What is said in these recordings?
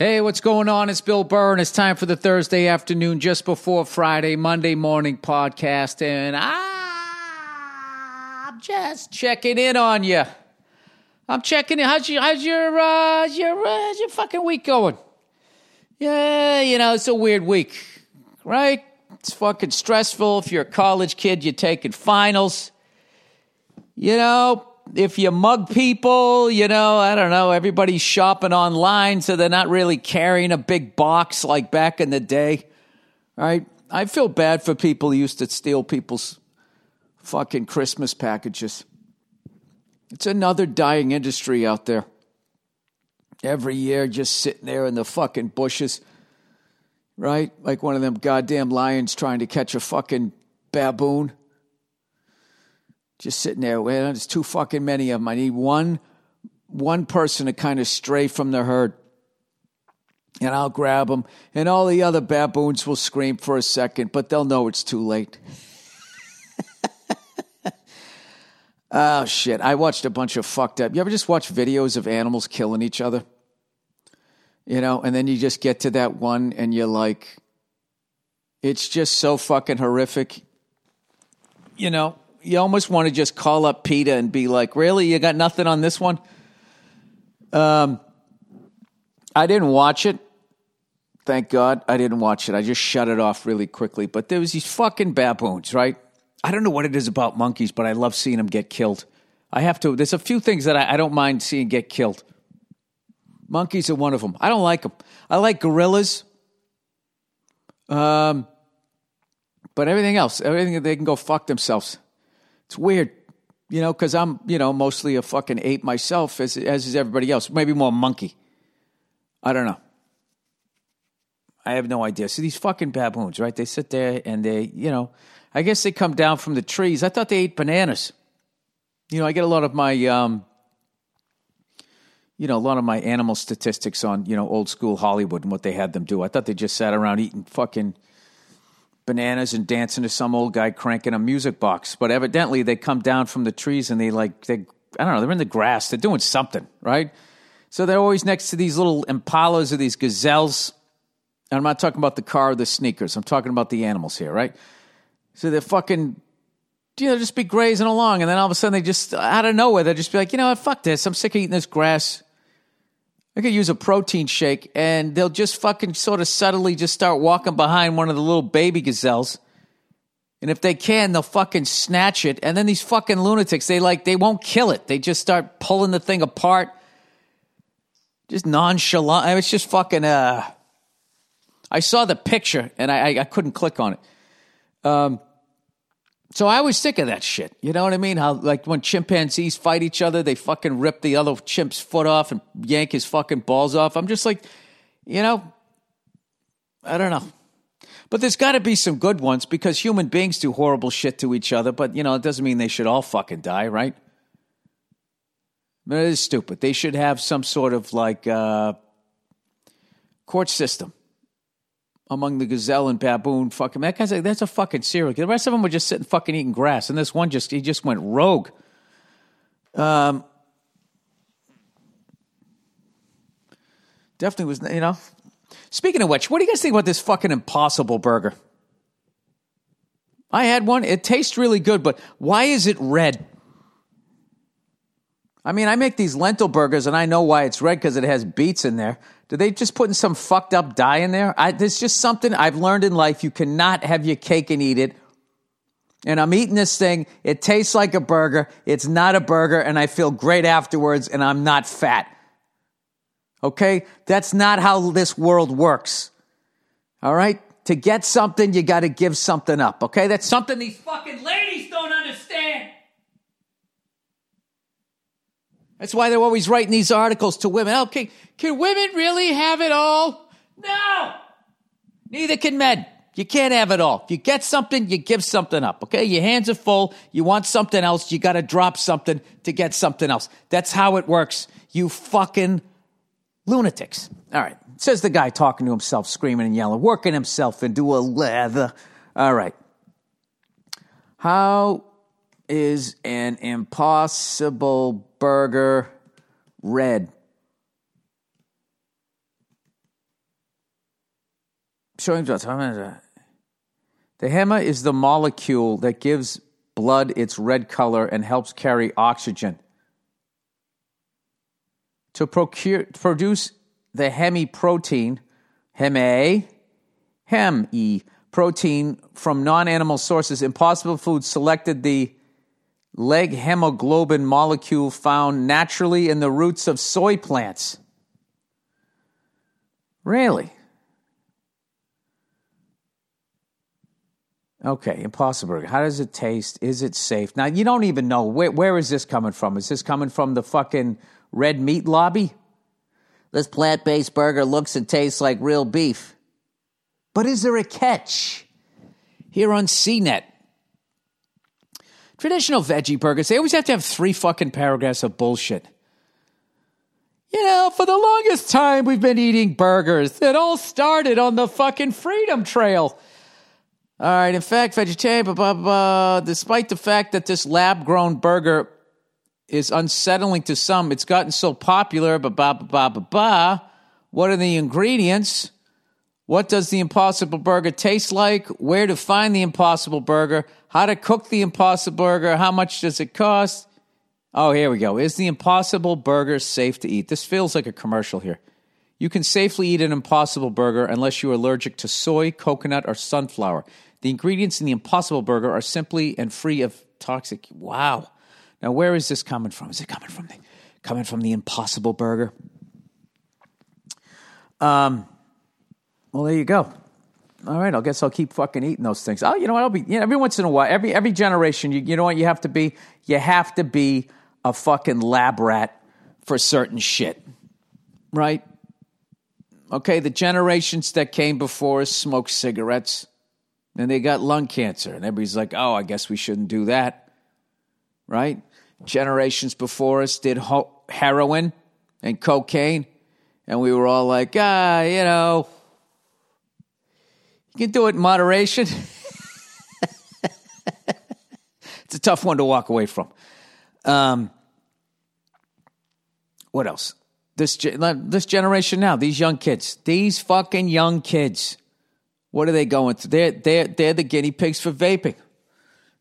Hey, what's going on? It's Bill Burr, and it's time for the Thursday afternoon, just before Friday, Monday morning podcast. And I'm just checking in on you. I'm checking in. How's your how's your uh, your uh, how's your fucking week going? Yeah, you know it's a weird week, right? It's fucking stressful. If you're a college kid, you're taking finals. You know, if you mug people, you know, I don't know, everybody's shopping online, so they're not really carrying a big box like back in the day, right? I feel bad for people who used to steal people's fucking Christmas packages. It's another dying industry out there. Every year, just sitting there in the fucking bushes, right? Like one of them goddamn lions trying to catch a fucking baboon just sitting there. Well, there's too fucking many of them. I need one one person to kind of stray from the herd. And I'll grab them, and all the other baboons will scream for a second, but they'll know it's too late. oh shit! I watched a bunch of fucked up. You ever just watch videos of animals killing each other? You know, and then you just get to that one, and you're like, it's just so fucking horrific. You know, you almost want to just call up PETA and be like, "Really, you got nothing on this one?" Um, I didn't watch it. Thank God I didn't watch it. I just shut it off really quickly. But there was these fucking baboons, right? I don't know what it is about monkeys, but I love seeing them get killed. I have to. There's a few things that I, I don't mind seeing get killed. Monkeys are one of them. I don't like them. I like gorillas. Um, but everything else, everything they can go fuck themselves. It's weird, you know, because I'm, you know, mostly a fucking ape myself, as, as is everybody else. Maybe more monkey. I don't know. I have no idea. So these fucking baboons, right? They sit there and they, you know, I guess they come down from the trees. I thought they ate bananas. You know, I get a lot of my, um, you know, a lot of my animal statistics on, you know, old school Hollywood and what they had them do. I thought they just sat around eating fucking bananas and dancing to some old guy cranking a music box. But evidently they come down from the trees and they like they I don't know, they're in the grass, they're doing something, right? So they're always next to these little impalas or these gazelles. And I'm not talking about the car or the sneakers. I'm talking about the animals here, right? So they're fucking you know, just be grazing along, and then all of a sudden they just out of nowhere they just be like, you know what, fuck this. I'm sick of eating this grass. I could use a protein shake, and they'll just fucking sort of subtly just start walking behind one of the little baby gazelles. And if they can, they'll fucking snatch it. And then these fucking lunatics, they like, they won't kill it. They just start pulling the thing apart. Just nonchalant. I mean, it's just fucking, uh, I saw the picture and I, I, I couldn't click on it. Um, so I was sick of that shit. You know what I mean? How like when chimpanzees fight each other, they fucking rip the other chimp's foot off and yank his fucking balls off. I'm just like, you know, I don't know. But there's got to be some good ones because human beings do horrible shit to each other. But you know, it doesn't mean they should all fucking die, right? But it is stupid. They should have some sort of like uh, court system among the gazelle and baboon fucking that guy's like that's a fucking serial. The rest of them were just sitting fucking eating grass, and this one just he just went rogue. Um, definitely was you know. Speaking of which, what do you guys think about this fucking Impossible Burger? I had one. It tastes really good, but why is it red? I mean, I make these lentil burgers, and I know why it's red because it has beets in there. Do they just putting some fucked up dye in there? I, there's just something I've learned in life. You cannot have your cake and eat it. And I'm eating this thing. It tastes like a burger. It's not a burger, and I feel great afterwards, and I'm not fat. Okay? That's not how this world works. All right? To get something, you got to give something up. Okay? That's something these fucking ladies don't understand. That's why they're always writing these articles to women. Oh, okay, can women really have it all? No! Neither can men. You can't have it all. If you get something, you give something up. Okay? Your hands are full. You want something else. You got to drop something to get something else. That's how it works. You fucking lunatics. All right. Says the guy talking to himself, screaming and yelling, working himself into a leather. All right. How is an impossible burger red? the uh, hema is the molecule that gives blood its red color and helps carry oxygen. To procure, produce the hemi protein, heme, hem e protein from non-animal sources, Impossible Foods selected the leghemoglobin molecule found naturally in the roots of soy plants. Really? Okay, Impossible How does it taste? Is it safe? Now, you don't even know. Where, where is this coming from? Is this coming from the fucking red meat lobby? This plant based burger looks and tastes like real beef. But is there a catch? Here on CNET, traditional veggie burgers, they always have to have three fucking paragraphs of bullshit. You know, for the longest time, we've been eating burgers. It all started on the fucking Freedom Trail. All right, in fact, vegetarian, blah, blah, blah, despite the fact that this lab grown burger is unsettling to some, it's gotten so popular, blah, blah, blah, blah, blah. What are the ingredients? What does the Impossible Burger taste like? Where to find the Impossible Burger? How to cook the Impossible Burger? How much does it cost? Oh, here we go. Is the Impossible Burger safe to eat? This feels like a commercial here. You can safely eat an Impossible Burger unless you're allergic to soy, coconut, or sunflower. The ingredients in the Impossible Burger are simply and free of toxic. Wow. Now, where is this coming from? Is it coming from the coming from the Impossible Burger? Um, well, there you go. All right, I guess I'll keep fucking eating those things. Oh, you know what? I'll be. You know, every once in a while, every every generation, you you know what you have to be. You have to be a fucking lab rat for certain shit, right? Okay, the generations that came before us smoked cigarettes, and they got lung cancer, and everybody's like, "Oh, I guess we shouldn't do that," right? Generations before us did ho- heroin and cocaine, and we were all like, "Ah, you know." You can do it in moderation. it's a tough one to walk away from. Um, what else? This this generation now, these young kids, these fucking young kids, what are they going through? They're they're they're the guinea pigs for vaping.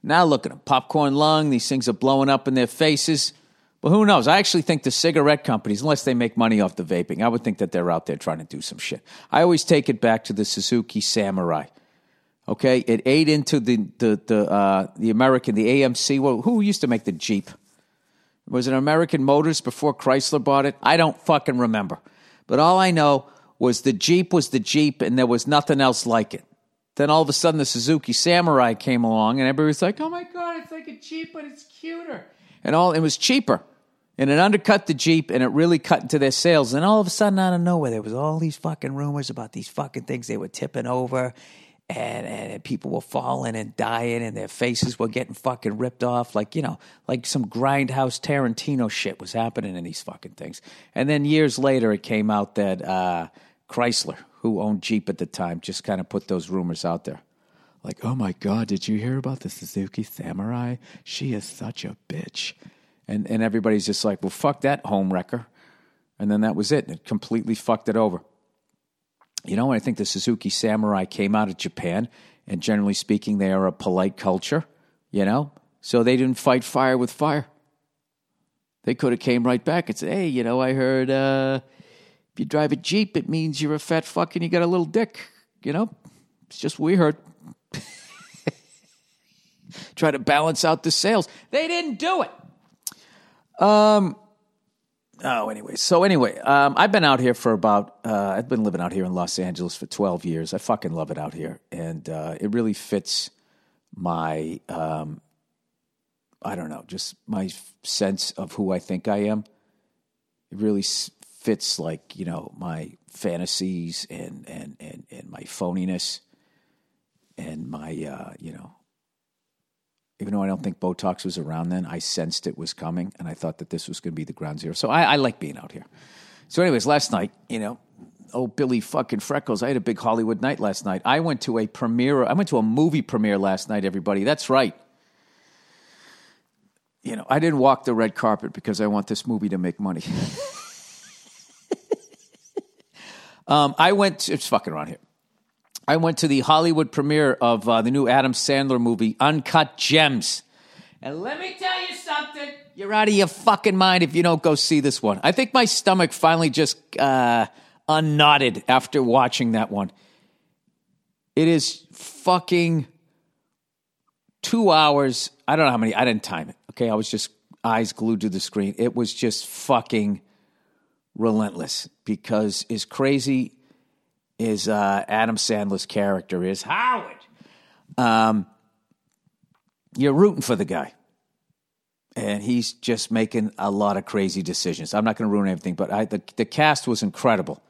Now look at them, popcorn lung. These things are blowing up in their faces. But who knows? I actually think the cigarette companies, unless they make money off the vaping, I would think that they're out there trying to do some shit. I always take it back to the Suzuki Samurai. Okay, it ate into the the the uh, the American the AMC. Well, who used to make the Jeep? Was it American Motors before Chrysler bought it? I don't fucking remember. But all I know was the Jeep was the Jeep, and there was nothing else like it. Then all of a sudden, the Suzuki Samurai came along, and everybody was like, "Oh my god, it's like a Jeep, but it's cuter." And all it was cheaper and it undercut the Jeep and it really cut into their sales. And all of a sudden, out of nowhere, there was all these fucking rumors about these fucking things they were tipping over. And, and people were falling and dying, and their faces were getting fucking ripped off, like you know, like some grindhouse Tarantino shit was happening in these fucking things. And then years later, it came out that uh, Chrysler, who owned Jeep at the time, just kind of put those rumors out there like, oh my God, did you hear about the Suzuki Samurai? She is such a bitch and and everybody's just like, well, fuck that home wrecker, and then that was it. It completely fucked it over. You know, I think the Suzuki Samurai came out of Japan, and generally speaking, they are a polite culture. You know, so they didn't fight fire with fire. They could have came right back and said, "Hey, you know, I heard uh, if you drive a jeep, it means you're a fat fuck and you got a little dick." You know, it's just we heard. Try to balance out the sales. They didn't do it. Um. Oh, anyway. So anyway, um, I've been out here for about. Uh, I've been living out here in Los Angeles for twelve years. I fucking love it out here, and uh, it really fits my. Um, I don't know, just my sense of who I think I am. It really fits, like you know, my fantasies and and and and my phoniness, and my uh, you know even though I don't think Botox was around then, I sensed it was coming, and I thought that this was going to be the ground zero. So I, I like being out here. So, anyways, last night, you know, oh Billy fucking Freckles, I had a big Hollywood night last night. I went to a premiere. I went to a movie premiere last night. Everybody, that's right. You know, I didn't walk the red carpet because I want this movie to make money. um, I went. It's fucking around here. I went to the Hollywood premiere of uh, the new Adam Sandler movie, Uncut Gems. And let me tell you something. You're out of your fucking mind if you don't go see this one. I think my stomach finally just uh, unknotted after watching that one. It is fucking two hours. I don't know how many. I didn't time it. Okay. I was just eyes glued to the screen. It was just fucking relentless because as crazy as uh, Adam Sandler's character is, Howard, um, you're rooting for the guy. And he's just making a lot of crazy decisions. I'm not going to ruin everything, but I, the, the cast was incredible.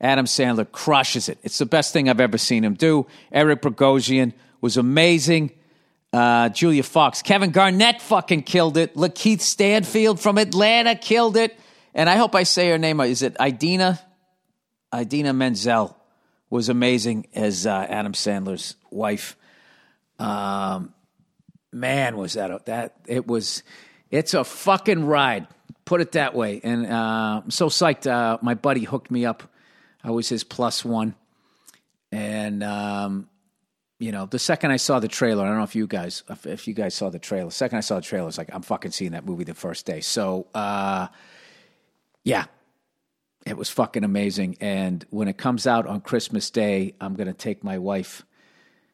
Adam Sandler crushes it. It's the best thing I've ever seen him do. Eric Bogosian was amazing. Uh, Julia Fox, Kevin Garnett fucking killed it. Lakeith Stanfield from Atlanta killed it. And I hope I say her name. Is it Idina? Idina Menzel was amazing as uh, Adam Sandler's wife. Um, man, was that a, that? It was. It's a fucking ride. Put it that way. And uh, I'm so psyched. Uh, my buddy hooked me up. I was his plus one, and um, you know, the second I saw the trailer, I don't know if you guys, if, if you guys saw the trailer. The second I saw the trailer, I was like, I'm fucking seeing that movie the first day. So, uh, yeah, it was fucking amazing. And when it comes out on Christmas Day, I'm gonna take my wife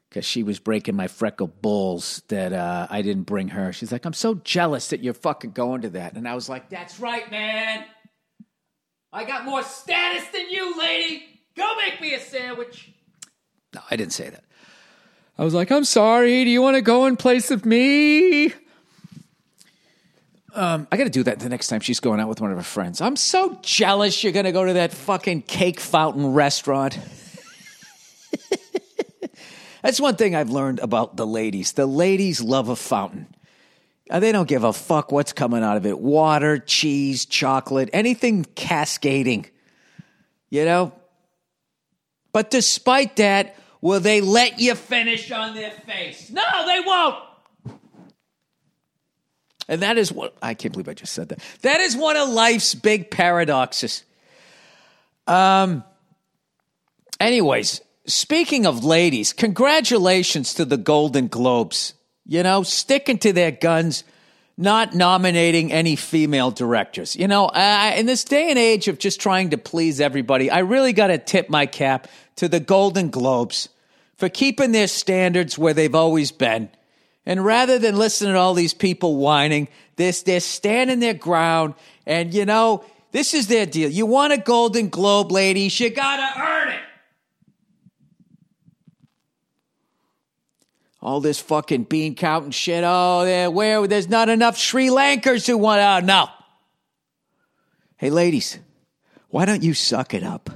because she was breaking my freckle balls that uh, I didn't bring her. She's like, I'm so jealous that you're fucking going to that. And I was like, That's right, man. I got more status than you, lady. Go make me a sandwich. No, I didn't say that. I was like, I'm sorry. Do you want to go in place of me? Um, I got to do that the next time she's going out with one of her friends. I'm so jealous you're going to go to that fucking cake fountain restaurant. That's one thing I've learned about the ladies. The ladies love a fountain. Uh, They don't give a fuck what's coming out of it water, cheese, chocolate, anything cascading. You know? But despite that, will they let you finish on their face? No, they won't. And that is what I can't believe I just said that. That is one of life's big paradoxes. Um anyways, speaking of ladies, congratulations to the Golden Globes. You know, sticking to their guns, not nominating any female directors. You know, uh, in this day and age of just trying to please everybody, I really got to tip my cap to the Golden Globes for keeping their standards where they've always been. And rather than listening to all these people whining, they're, they're standing their ground. And, you know, this is their deal. You want a Golden Globe, ladies, you got to earn it. All this fucking bean counting shit. Oh, there, where there's not enough Sri Lankers who want. Oh, no. Hey, ladies, why don't you suck it up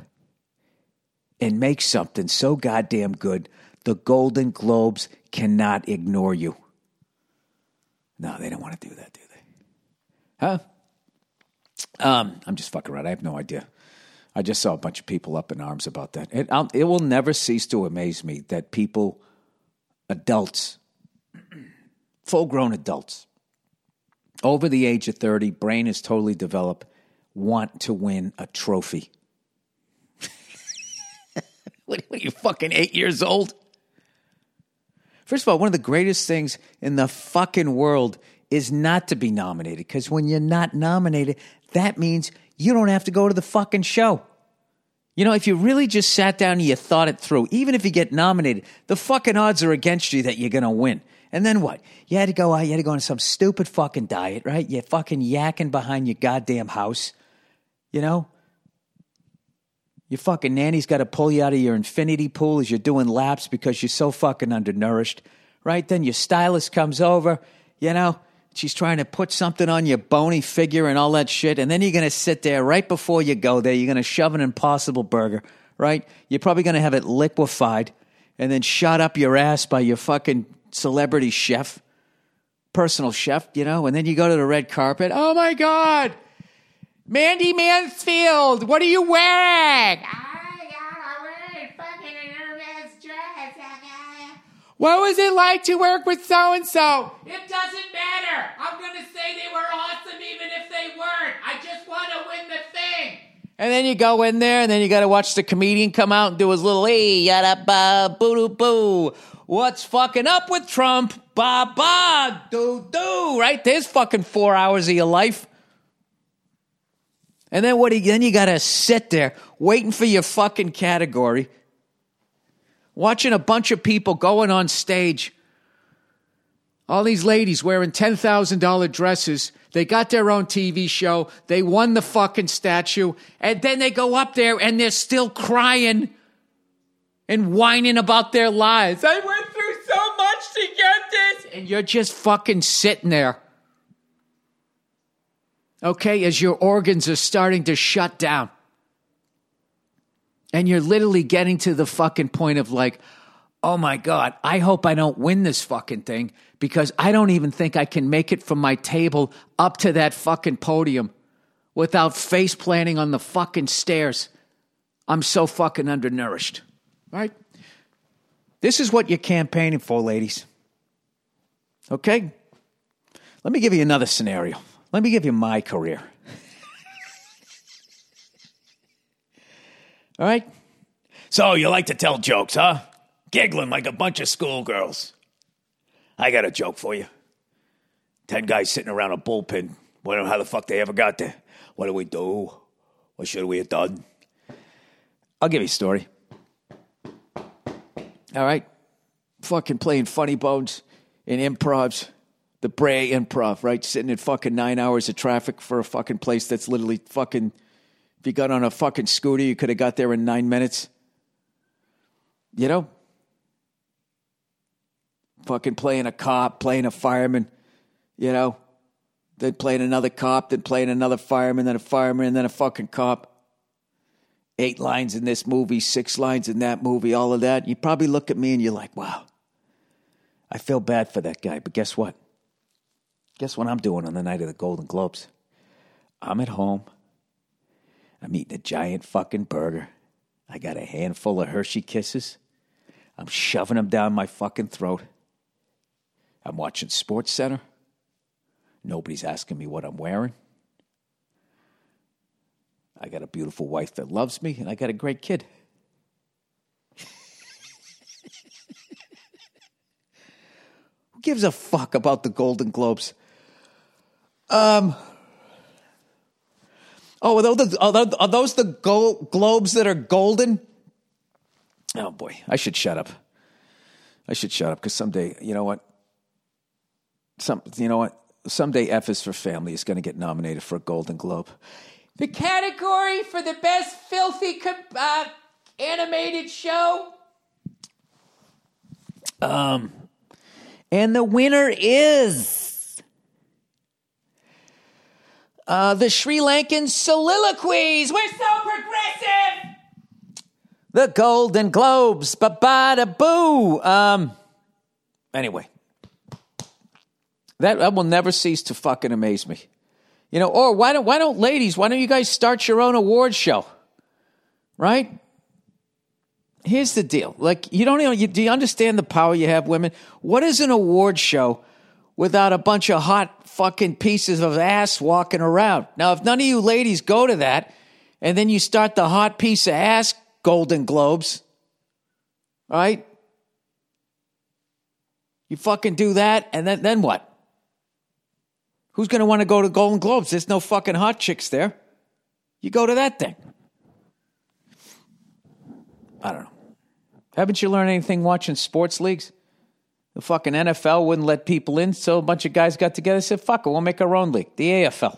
and make something so goddamn good the Golden Globes cannot ignore you? No, they don't want to do that, do they? Huh? Um, I'm just fucking around. I have no idea. I just saw a bunch of people up in arms about that. It, I'll, it will never cease to amaze me that people, adults, full grown adults, over the age of 30, brain is totally developed, want to win a trophy. what, what are you, fucking eight years old? First of all, one of the greatest things in the fucking world is not to be nominated because when you're not nominated, that means you don't have to go to the fucking show. You know, if you really just sat down and you thought it through, even if you get nominated, the fucking odds are against you that you're going to win. And then what? You had to go out, you had to go on some stupid fucking diet, right? You're fucking yakking behind your goddamn house. You know? Your fucking nanny's got to pull you out of your infinity pool as you're doing laps because you're so fucking undernourished, right? Then your stylist comes over, you know, she's trying to put something on your bony figure and all that shit. And then you're going to sit there right before you go there. You're going to shove an impossible burger, right? You're probably going to have it liquefied and then shot up your ass by your fucking celebrity chef, personal chef, you know? And then you go to the red carpet. Oh my God! Mandy Mansfield, what are you wearing? I got wearing fucking nervous dress, What was it like to work with so and so? It doesn't matter. I'm going to say they were awesome even if they weren't. I just want to win the thing. And then you go in there, and then you got to watch the comedian come out and do his little hey yada ba boo doo boo. What's fucking up with Trump? Ba ba do do. Right? There's fucking four hours of your life. And then what? Then you got to sit there waiting for your fucking category, watching a bunch of people going on stage. All these ladies wearing $10,000 dresses. They got their own TV show. They won the fucking statue. And then they go up there and they're still crying and whining about their lives. I went through so much to get this. And you're just fucking sitting there. Okay, as your organs are starting to shut down. And you're literally getting to the fucking point of like, oh my God, I hope I don't win this fucking thing because I don't even think I can make it from my table up to that fucking podium without face planting on the fucking stairs. I'm so fucking undernourished. Right? This is what you're campaigning for, ladies. Okay? Let me give you another scenario. Let me give you my career. All right? So you like to tell jokes, huh? Giggling like a bunch of schoolgirls. I got a joke for you. Ten guys sitting around a bullpen, wondering how the fuck they ever got there. What do we do? What should we have done? I'll give you a story. All right. Fucking playing funny bones in improvs, the Brea improv, right? Sitting in fucking nine hours of traffic for a fucking place that's literally fucking. If you got on a fucking scooter, you could have got there in nine minutes. You know? Fucking playing a cop, playing a fireman, you know? Then playing another cop, then playing another fireman, then a fireman, and then a fucking cop eight lines in this movie, six lines in that movie, all of that. You probably look at me and you're like, wow, I feel bad for that guy. But guess what? Guess what I'm doing on the night of the Golden Globes? I'm at home. I'm eating a giant fucking burger. I got a handful of Hershey kisses. I'm shoving them down my fucking throat. I'm watching SportsCenter. Nobody's asking me what I'm wearing. I got a beautiful wife that loves me, and I got a great kid. Who gives a fuck about the Golden Globes? Um. Oh, are those the, are those, the globes that are golden? Oh boy, I should shut up. I should shut up because someday, you know what? Some, you know what? Someday, F is for Family is going to get nominated for a Golden Globe. The category for the best filthy uh, animated show. Um, and the winner is uh, the Sri Lankan soliloquies. We're so progressive. The Golden Globes. Ba ba da boo. Um. Anyway, that, that will never cease to fucking amaze me. You know, or why don't why don't ladies, why don't you guys start your own award show? Right? Here's the deal. Like you don't even you, do you understand the power you have, women? What is an award show without a bunch of hot fucking pieces of ass walking around? Now, if none of you ladies go to that, and then you start the hot piece of ass Golden Globes, right? You fucking do that, and then then what? Who's going to want to go to Golden Globes? There's no fucking hot chicks there. You go to that thing. I don't know. Haven't you learned anything watching sports leagues? The fucking NFL wouldn't let people in, so a bunch of guys got together and said, fuck it, we'll make our own league, the AFL.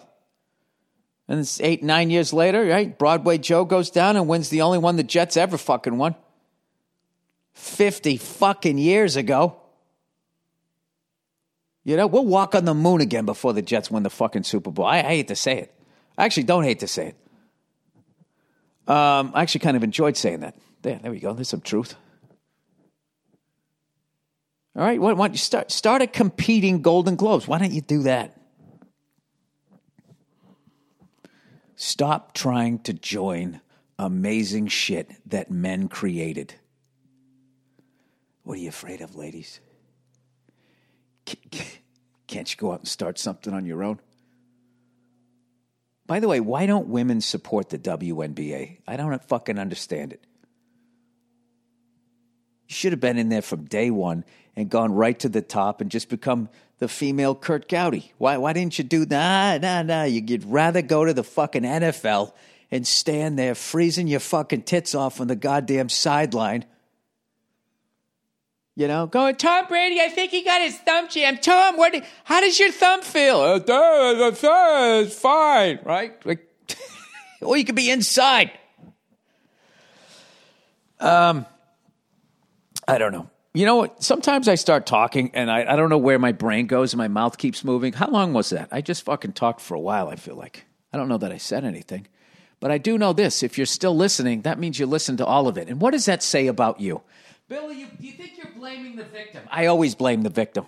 And it's eight, nine years later, right? Broadway Joe goes down and wins the only one the Jets ever fucking won. 50 fucking years ago. You know, we'll walk on the moon again before the Jets win the fucking Super Bowl. I, I hate to say it. I actually don't hate to say it. Um, I actually kind of enjoyed saying that. There, there we go. There's some truth. All right, why, don't you start start a competing Golden Globes? Why don't you do that? Stop trying to join amazing shit that men created. What are you afraid of, ladies? Can't you go out and start something on your own? By the way, why don't women support the WNBA? I don't fucking understand it. You should have been in there from day one and gone right to the top and just become the female Kurt Gowdy. Why, why didn't you do that? Nah, nah, nah. You'd rather go to the fucking NFL and stand there freezing your fucking tits off on the goddamn sideline. You know, going, Tom Brady, I think he got his thumb jammed. Tom, what, how does your thumb feel? Uh, is fine, right? Like, or you could be inside. Um, I don't know. You know what? Sometimes I start talking and I, I don't know where my brain goes and my mouth keeps moving. How long was that? I just fucking talked for a while, I feel like. I don't know that I said anything. But I do know this if you're still listening, that means you listen to all of it. And what does that say about you? Billy, you, do you think you're blaming the victim? I always blame the victim.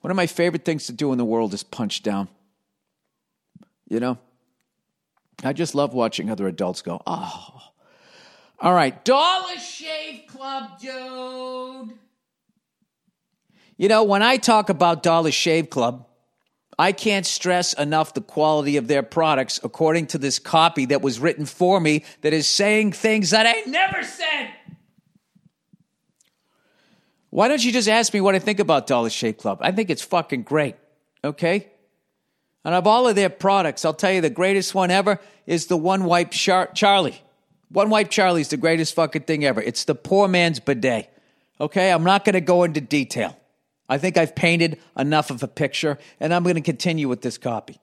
One of my favorite things to do in the world is punch down. You know? I just love watching other adults go, oh. All right, Dollar Shave Club, dude. You know, when I talk about Dollar Shave Club, I can't stress enough the quality of their products according to this copy that was written for me that is saying things that I never said. Why don't you just ask me what I think about Dollar Shave Club? I think it's fucking great, okay? And of all of their products, I'll tell you the greatest one ever is the One Wipe Char- Charlie. One Wipe Charlie's the greatest fucking thing ever. It's the poor man's bidet, okay? I'm not going to go into detail. I think I've painted enough of a picture, and I'm going to continue with this copy.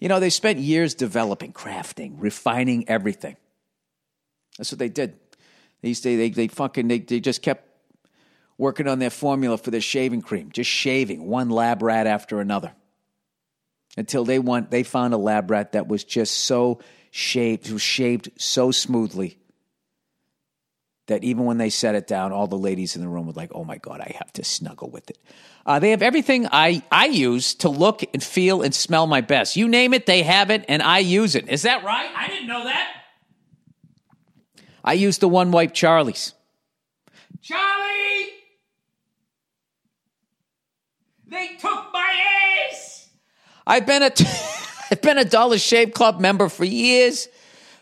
You know, they spent years developing, crafting, refining everything. That's what they did. They used to, they, they fucking, they, they just kept working on their formula for their shaving cream, just shaving one lab rat after another. Until they want, they found a lab rat that was just so shaped, was shaped so smoothly that even when they set it down, all the ladies in the room were like, "Oh my god, I have to snuggle with it." Uh, they have everything I I use to look and feel and smell my best. You name it, they have it, and I use it. Is that right? I didn't know that. I use the one wipe Charlies. Charlie, they took my ace. I've been a I've been a Dollar Shave Club member for years.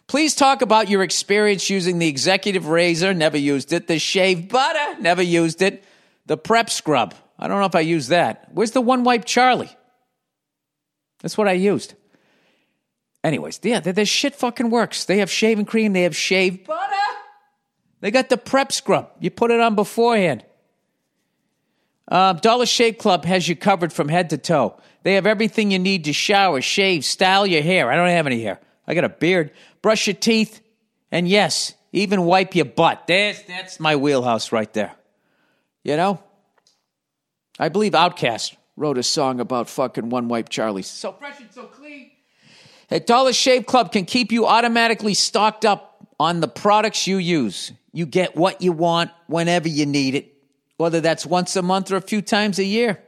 Please talk about your experience using the executive razor. Never used it. The shave butter. Never used it. The prep scrub. I don't know if I used that. Where's the one wipe Charlie? That's what I used. Anyways, yeah, this shit fucking works. They have shaving cream. They have shave butter. They got the prep scrub. You put it on beforehand. Uh, Dollar Shave Club has you covered from head to toe. They have everything you need to shower, shave, style your hair. I don't have any hair. I got a beard. Brush your teeth, and yes, even wipe your butt. There's, that's my wheelhouse right there. You know? I believe Outkast wrote a song about fucking one wipe Charlie's. So fresh and so clean. At Dollar Shave Club can keep you automatically stocked up on the products you use. You get what you want whenever you need it, whether that's once a month or a few times a year.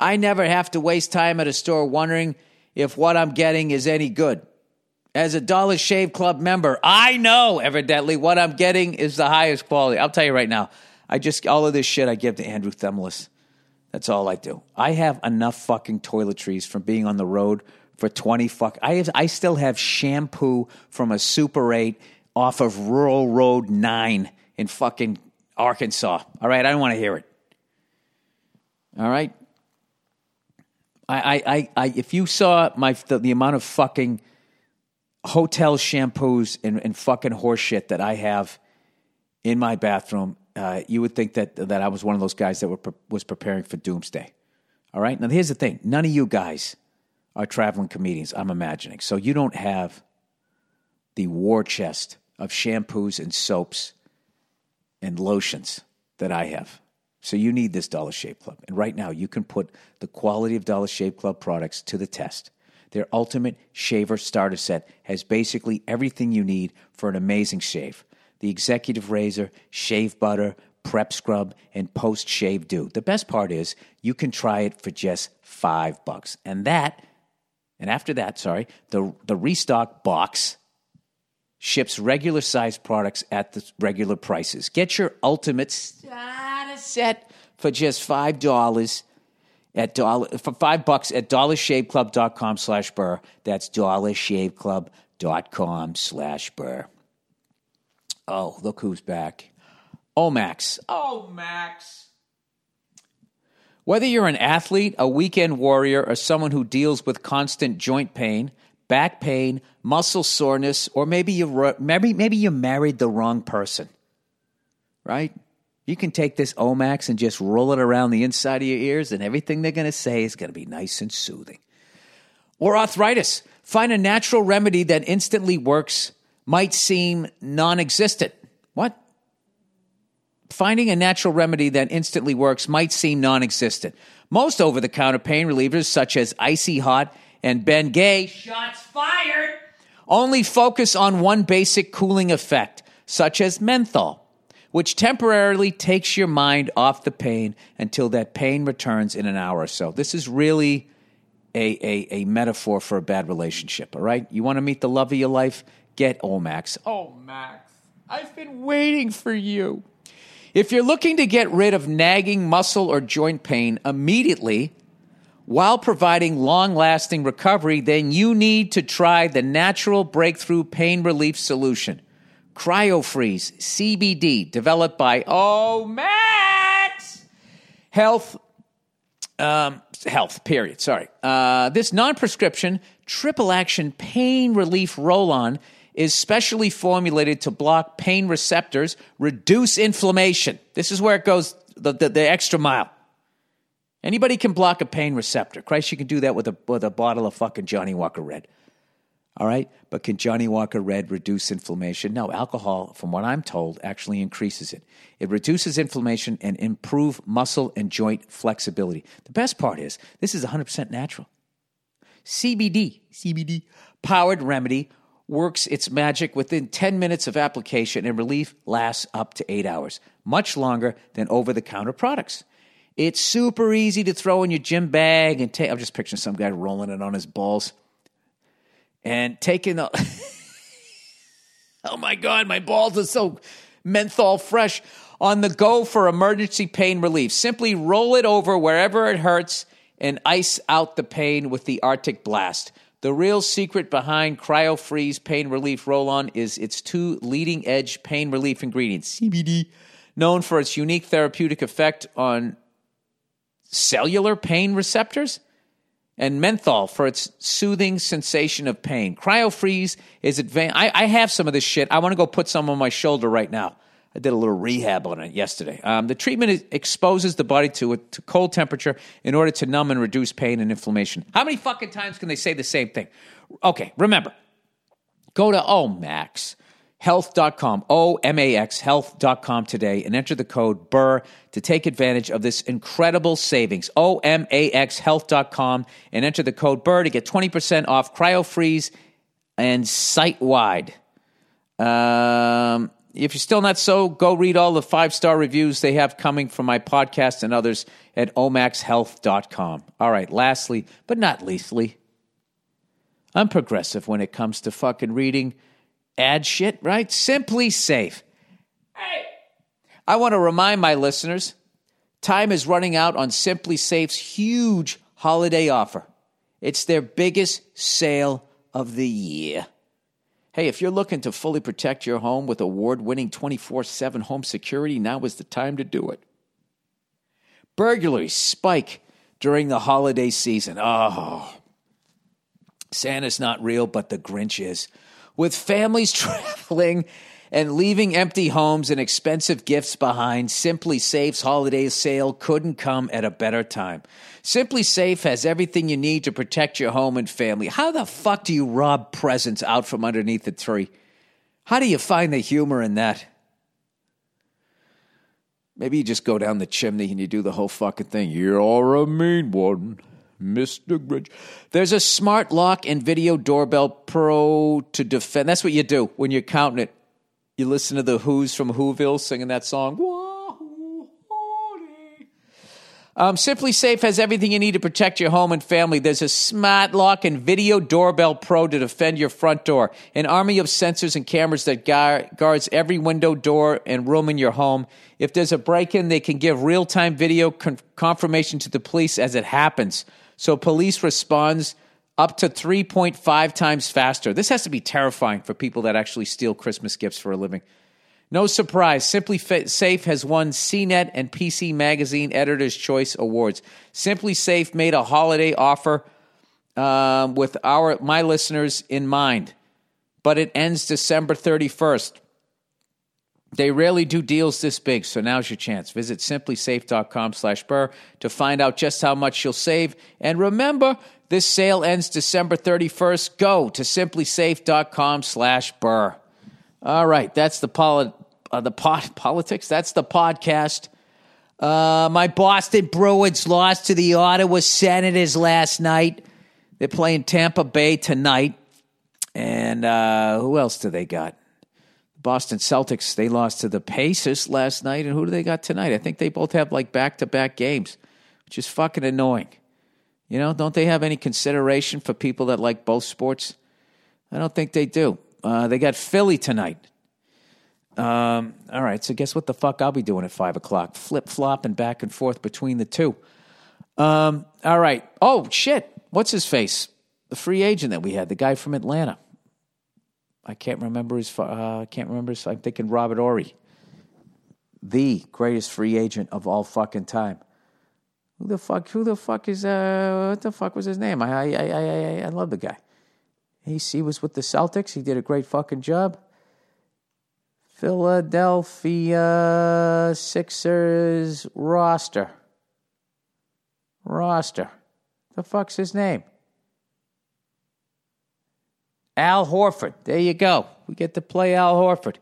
I never have to waste time at a store wondering if what I'm getting is any good. As a Dollar Shave Club member, I know evidently what I'm getting is the highest quality. I'll tell you right now, I just, all of this shit I give to Andrew Themelis. That's all I do. I have enough fucking toiletries from being on the road for 20 fuck. I, have, I still have shampoo from a Super 8 off of Rural Road 9 in fucking Arkansas. All right, I don't want to hear it. All right. I, I, I, I if you saw my the, the amount of fucking hotel shampoos and, and fucking horseshit that I have in my bathroom, uh, you would think that that I was one of those guys that were pre- was preparing for doomsday. All right. Now here's the thing: none of you guys are traveling comedians. I'm imagining, so you don't have the war chest of shampoos and soaps and lotions that I have. So you need this Dollar Shave Club, and right now you can put the quality of Dollar Shave Club products to the test. Their ultimate shaver starter set has basically everything you need for an amazing shave the executive razor, shave butter, prep scrub, and post shave dew. The best part is you can try it for just five bucks. And that, and after that, sorry, the, the restock box ships regular sized products at the regular prices. Get your ultimate starter set for just $5 at dollar for five bucks at dollarshaveclub.com slash burr. That's dollarshaveclub.com slash burr. Oh, look who's back. Omax. Oh, Max. Whether you're an athlete, a weekend warrior, or someone who deals with constant joint pain, back pain, muscle soreness, or maybe you maybe maybe you married the wrong person. Right? You can take this Omax and just roll it around the inside of your ears, and everything they're going to say is going to be nice and soothing. Or arthritis. Find a natural remedy that instantly works, might seem non existent. What? Finding a natural remedy that instantly works might seem non existent. Most over the counter pain relievers, such as Icy Hot and Bengay, shots fired, only focus on one basic cooling effect, such as menthol which temporarily takes your mind off the pain until that pain returns in an hour or so. This is really a, a, a metaphor for a bad relationship, all right? You want to meet the love of your life? Get Omax. Oh, Max, I've been waiting for you. If you're looking to get rid of nagging muscle or joint pain immediately while providing long lasting recovery, then you need to try the natural breakthrough pain relief solution. CryoFreeze CBD, developed by Omax Health. Um, health, period. Sorry. Uh, this non prescription triple action pain relief roll on is specially formulated to block pain receptors, reduce inflammation. This is where it goes the, the, the extra mile. Anybody can block a pain receptor. Christ, you can do that with a, with a bottle of fucking Johnnie Walker Red. All right. But can Johnnie Walker Red reduce inflammation? No, alcohol, from what I'm told, actually increases it. It reduces inflammation and improve muscle and joint flexibility. The best part is this is 100% natural. CBD, CBD powered remedy works its magic within 10 minutes of application and relief lasts up to 8 hours, much longer than over the counter products. It's super easy to throw in your gym bag and take. I'm just picturing some guy rolling it on his balls and taking the. oh my God, my balls are so menthol fresh. On the go for emergency pain relief. Simply roll it over wherever it hurts and ice out the pain with the Arctic Blast. The real secret behind CryoFreeze Pain Relief Roll On is its two leading edge pain relief ingredients CBD, known for its unique therapeutic effect on cellular pain receptors and menthol for its soothing sensation of pain. CryoFreeze is advanced. I, I, have some of this shit. I want to go put some on my shoulder right now. I did a little rehab on it yesterday. Um, the treatment is, exposes the body to a to cold temperature in order to numb and reduce pain and inflammation. How many fucking times can they say the same thing? Okay, remember, go to Omax health.com, O M A X health.com today and enter the code BURR to take advantage of this incredible savings. O M A X health.com and enter the code BURR to get 20% off CryoFreeze and site wide. Um, if you're still not so, go read all the five star reviews they have coming from my podcast and others at omaxhealth.com. All right, lastly, but not leastly, I'm progressive when it comes to fucking reading ad shit, right? SimpliSafe. Hey, I want to remind my listeners time is running out on SimpliSafe's huge holiday offer. It's their biggest sale of the year. Hey, if you're looking to fully protect your home with award winning 24 7 home security, now is the time to do it. Burglaries spike during the holiday season. Oh, Santa's not real, but the Grinch is with families traveling and leaving empty homes and expensive gifts behind, SimpliSafe's holiday sale couldn't come at a better time. SimpliSafe has everything you need to protect your home and family. How the fuck do you rob presents out from underneath the tree? How do you find the humor in that? Maybe you just go down the chimney and you do the whole fucking thing. You're a mean one. Mr. Grinch. There's a smart lock and video doorbell pro to defend. That's what you do when you're counting it. You listen to the Who's from Whoville singing that song. Um, SimpliSafe has everything you need to protect your home and family. There's a smart lock and video doorbell pro to defend your front door. An army of sensors and cameras that guard, guards every window, door, and room in your home. If there's a break in, they can give real time video con- confirmation to the police as it happens. So police responds up to 3.5 times faster. This has to be terrifying for people that actually steal Christmas gifts for a living. No surprise, SimpliSafe has won CNET and PC Magazine Editor's Choice Awards. SimpliSafe made a holiday offer um, with our my listeners in mind, but it ends December 31st. They rarely do deals this big, so now's your chance. Visit simplisafe.com slash burr to find out just how much you'll save. And remember, this sale ends December 31st. Go to simplisafe.com slash burr. All right, that's the poli- uh, the pot politics. That's the podcast. Uh, my Boston Bruins lost to the Ottawa Senators last night. They're playing Tampa Bay tonight. And uh, who else do they got? Boston Celtics, they lost to the Pacers last night. And who do they got tonight? I think they both have like back to back games, which is fucking annoying. You know, don't they have any consideration for people that like both sports? I don't think they do. Uh, they got Philly tonight. Um, all right, so guess what the fuck I'll be doing at five o'clock? Flip flopping back and forth between the two. Um, all right. Oh shit! What's his face? The free agent that we had, the guy from Atlanta. I can't remember his. Uh, I can't remember his. I'm thinking Robert Horry, the greatest free agent of all fucking time. Who the fuck? Who the fuck is? Uh, what the fuck was his name? I I I I, I love the guy. He he was with the Celtics. He did a great fucking job. Philadelphia Sixers roster. Roster. The fuck's his name? Al Horford. There you go. We get to play Al Horford.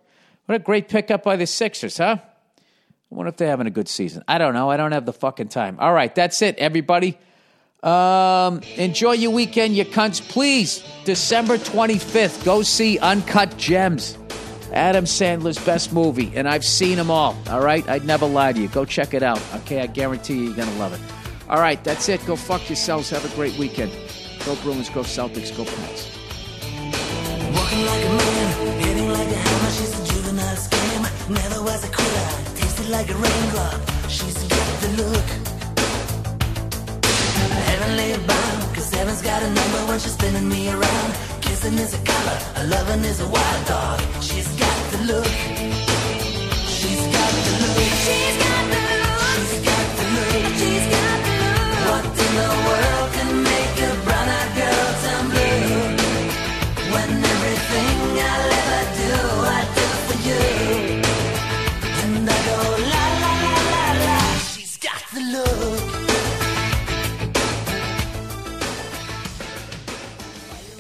What a great pickup by the Sixers, huh? I wonder if they're having a good season. I don't know. I don't have the fucking time. All right, that's it, everybody. Um, enjoy your weekend, you cunts. Please, December 25th, go see Uncut Gems. Adam Sandler's best movie, and I've seen them all. All right, I'd never lie to you. Go check it out. Okay, I guarantee you, you're gonna love it. All right, that's it. Go fuck yourselves. Have a great weekend. Go Bruins. Go Celtics. Go Pats. Walking like a man, hitting like a hammer. She's a juvenile scam. Never was a quitter. Tasted like a raindrop. She's got the look. Heavenly bound, cause heaven's got a number when she's spinning me around. Kissing is a color, a loving is a wild dog. She's got the look. She's got the look. She's got the look. She's got the look. She's got the look. What in the world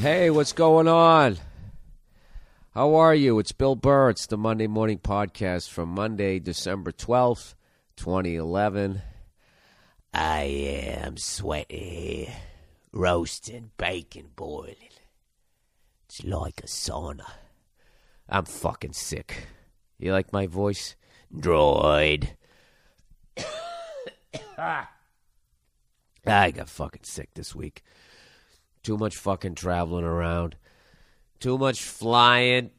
Hey, what's going on? How are you? It's Bill Burr. It's the Monday Morning Podcast from Monday, December 12th, 2011. I am sweaty, roasting, bacon boiling. It's like a sauna. I'm fucking sick. You like my voice? Droid. Ah, I got fucking sick this week. Too much fucking traveling around. Too much flying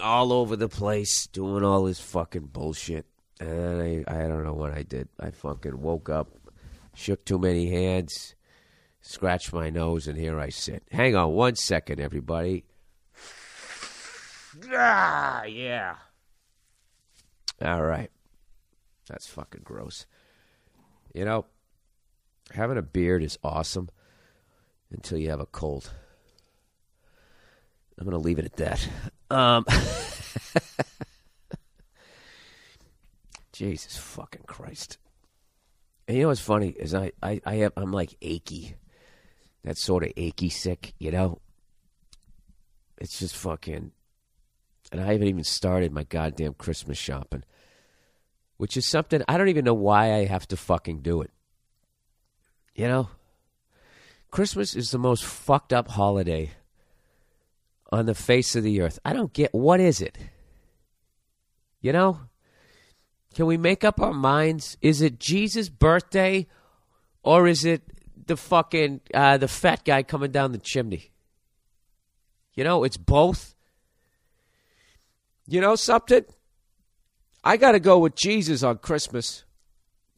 all over the place, doing all this fucking bullshit. And I, I don't know what I did. I fucking woke up, shook too many hands, scratched my nose, and here I sit. Hang on one second, everybody. Ah, yeah. All right. That's fucking gross. You know, having a beard is awesome until you have a cold. I'm going to leave it at that. Um, Jesus fucking Christ. And you know what's funny is I, I, I have I'm like achy. That sort of achy sick, you know? It's just fucking and I haven't even started my goddamn Christmas shopping. Which is something I don't even know why I have to fucking do it. You know? Christmas is the most fucked up holiday on the face of the earth. I don't get what is it? You know? Can we make up our minds? Is it Jesus' birthday or is it the fucking uh, the fat guy coming down the chimney? You know, it's both. You know something? I got to go with Jesus on Christmas.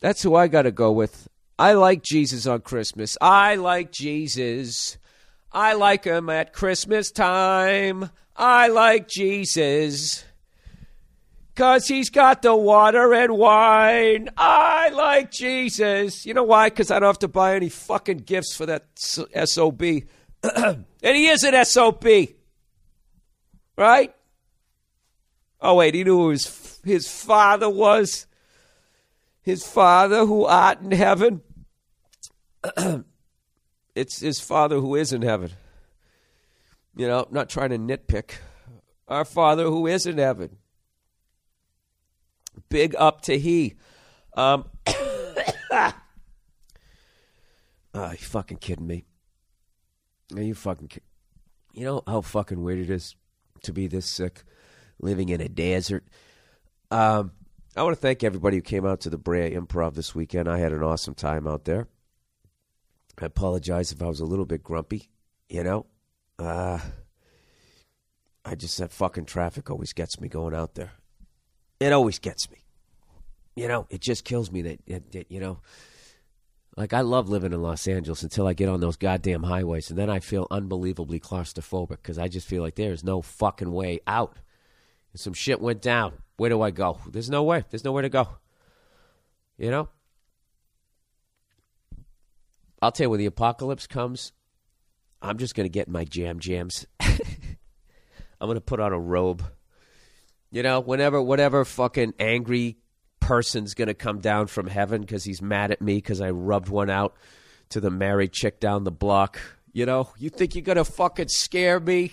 That's who I got to go with. I like Jesus on Christmas. I like Jesus. I like him at Christmas time. I like Jesus. Cause he's got the water and wine. I like Jesus. You know why? Because I don't have to buy any fucking gifts for that SOB. and he is an SOB. Right? Oh, wait, he knew who his, his father was? His father who art in heaven? it's his father who is in heaven. You know, I'm not trying to nitpick. Our father who is in heaven. Big up to he. Um, ah, you fucking kidding me? Are you fucking kidding? You know how fucking weird it is to be this sick, living in a desert. Um, I want to thank everybody who came out to the Brea Improv this weekend. I had an awesome time out there. I apologize if I was a little bit grumpy. You know, uh, I just that fucking traffic always gets me going out there. It always gets me. You know, it just kills me that, that, that, you know, like I love living in Los Angeles until I get on those goddamn highways, and then I feel unbelievably claustrophobic because I just feel like there's no fucking way out. And some shit went down. Where do I go? There's no way. There's nowhere to go. You know? I'll tell you when the apocalypse comes, I'm just going to get my jam jams. I'm going to put on a robe. You know, whenever, whatever fucking angry person's going to come down from heaven because he's mad at me because I rubbed one out to the married chick down the block. You know, you think you're going to fucking scare me?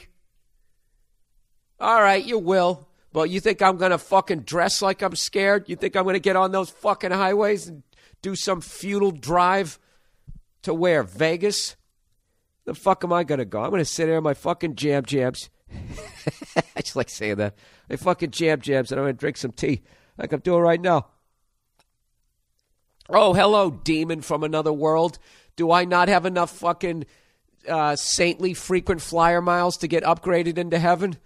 All right, you will. But you think I'm going to fucking dress like I'm scared? You think I'm going to get on those fucking highways and do some futile drive to where? Vegas? The fuck am I going to go? I'm going to sit there in my fucking jam jams. I just like saying that. My fucking jam jams, and I'm going to drink some tea like I'm doing right now. Oh, hello, demon from another world. Do I not have enough fucking uh, saintly frequent flyer miles to get upgraded into heaven?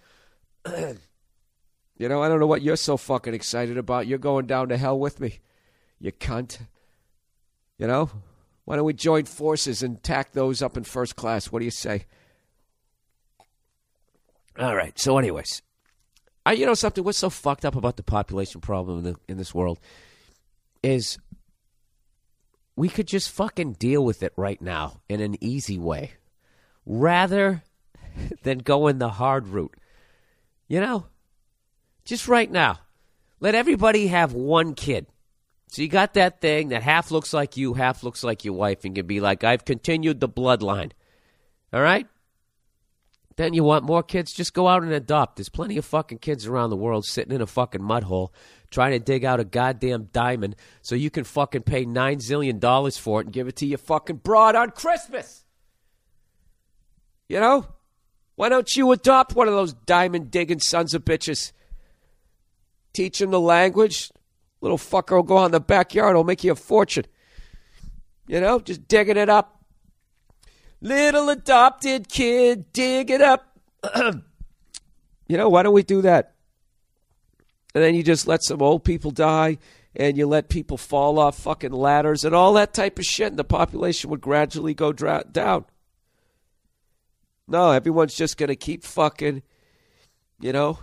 you know, I don't know what you're so fucking excited about. You're going down to hell with me, you cunt. You know? Why don't we join forces and tack those up in first class? What do you say? All right. So, anyways, I, you know something? What's so fucked up about the population problem in, the, in this world is we could just fucking deal with it right now in an easy way rather than going the hard route. You know, just right now, let everybody have one kid. So you got that thing that half looks like you, half looks like your wife, and can be like, I've continued the bloodline. All right? Then you want more kids? Just go out and adopt. There's plenty of fucking kids around the world sitting in a fucking mud hole trying to dig out a goddamn diamond so you can fucking pay nine zillion dollars for it and give it to your fucking broad on Christmas. You know? Why don't you adopt one of those diamond digging sons of bitches? Teach him the language. Little fucker will go out in the backyard. It'll make you a fortune. You know, just digging it up. Little adopted kid, dig it up. you know, why don't we do that? And then you just let some old people die and you let people fall off fucking ladders and all that type of shit, and the population would gradually go dra- down. No, everyone's just going to keep fucking, you know,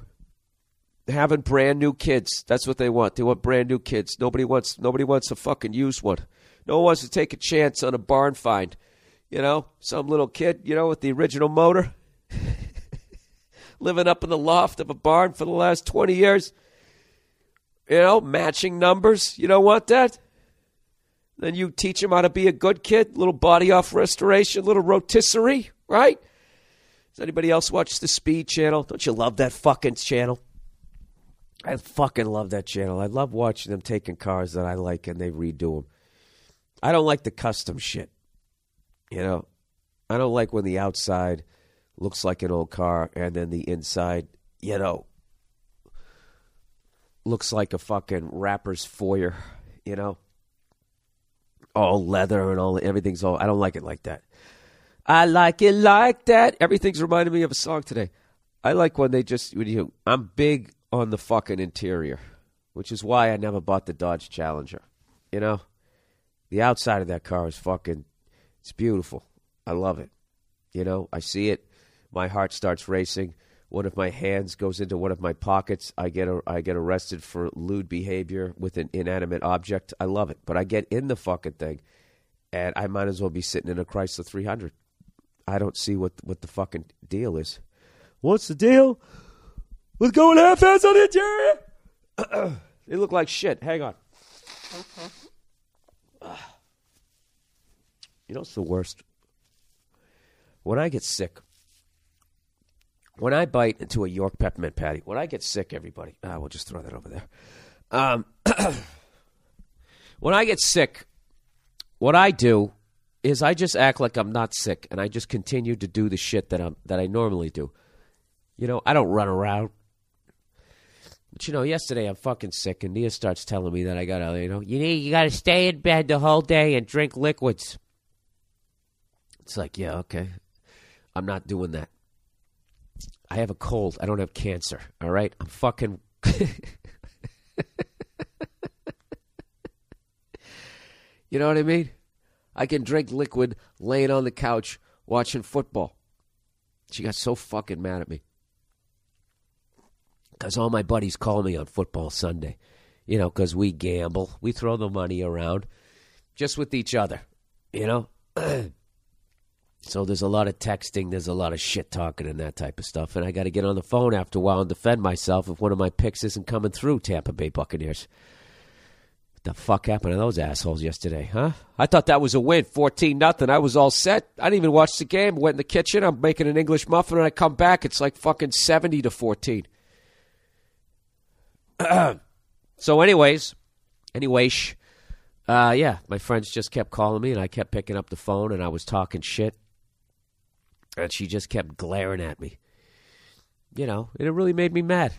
having brand new kids. That's what they want. They want brand new kids. Nobody wants nobody wants to fucking use one. No one wants to take a chance on a barn find. You know, some little kid, you know, with the original motor, living up in the loft of a barn for the last 20 years. You know, matching numbers. You don't want that? Then you teach him how to be a good kid, little body off restoration, little rotisserie, right? Does anybody else watch the Speed channel? Don't you love that fucking channel? I fucking love that channel. I love watching them taking cars that I like and they redo them. I don't like the custom shit. You know, I don't like when the outside looks like an old car and then the inside, you know, looks like a fucking rapper's foyer, you know? All leather and all everything's all I don't like it like that. I like it like that. Everything's reminding me of a song today. I like when they just when you I'm big on the fucking interior, which is why I never bought the Dodge Challenger. You know? The outside of that car is fucking it's beautiful. I love it. You know, I see it, my heart starts racing. One of my hands goes into one of my pockets. I get a, I get arrested for lewd behavior with an inanimate object. I love it, but I get in the fucking thing, and I might as well be sitting in a Chrysler 300. I don't see what what the fucking deal is. What's the deal with going half ass on the interior? they look like shit. Hang on. You know what's the worst? When I get sick, when I bite into a York peppermint patty, when I get sick, everybody, ah, we'll just throw that over there. Um, when I get sick, what I do is I just act like I'm not sick, and I just continue to do the shit that I'm that I normally do. You know, I don't run around. But you know, yesterday I'm fucking sick, and Nia starts telling me that I gotta, you know, you need, you gotta stay in bed the whole day and drink liquids. It's like, yeah, okay, I'm not doing that. I have a cold. I don't have cancer. All right, I'm fucking. you know what I mean? I can drink liquid laying on the couch watching football. She got so fucking mad at me. Because all my buddies call me on football Sunday. You know, because we gamble. We throw the money around just with each other. You know? so there's a lot of texting. There's a lot of shit talking and that type of stuff. And I got to get on the phone after a while and defend myself if one of my picks isn't coming through, Tampa Bay Buccaneers. What the fuck happened to those assholes yesterday, huh? I thought that was a win, 14 nothing. I was all set. I didn't even watch the game. Went in the kitchen. I'm making an English muffin, and I come back. It's like fucking 70 to 14. so, anyways, anyways, uh, yeah, my friends just kept calling me, and I kept picking up the phone, and I was talking shit, and she just kept glaring at me. You know, and it really made me mad.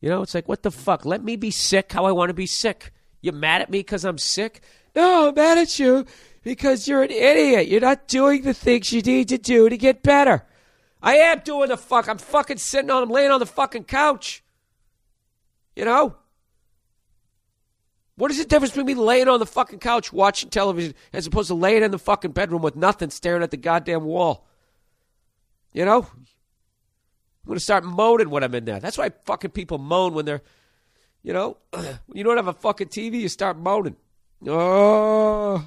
You know, it's like, what the fuck? Let me be sick how I want to be sick. You mad at me because I'm sick? No, I'm mad at you because you're an idiot. You're not doing the things you need to do to get better. I am doing the fuck. I'm fucking sitting on, I'm laying on the fucking couch. You know? What is the difference between me laying on the fucking couch watching television as opposed to laying in the fucking bedroom with nothing staring at the goddamn wall? You know? I'm going to start moaning when I'm in there. That's why fucking people moan when they're, you know, when you don't have a fucking TV, you start moaning. Oh,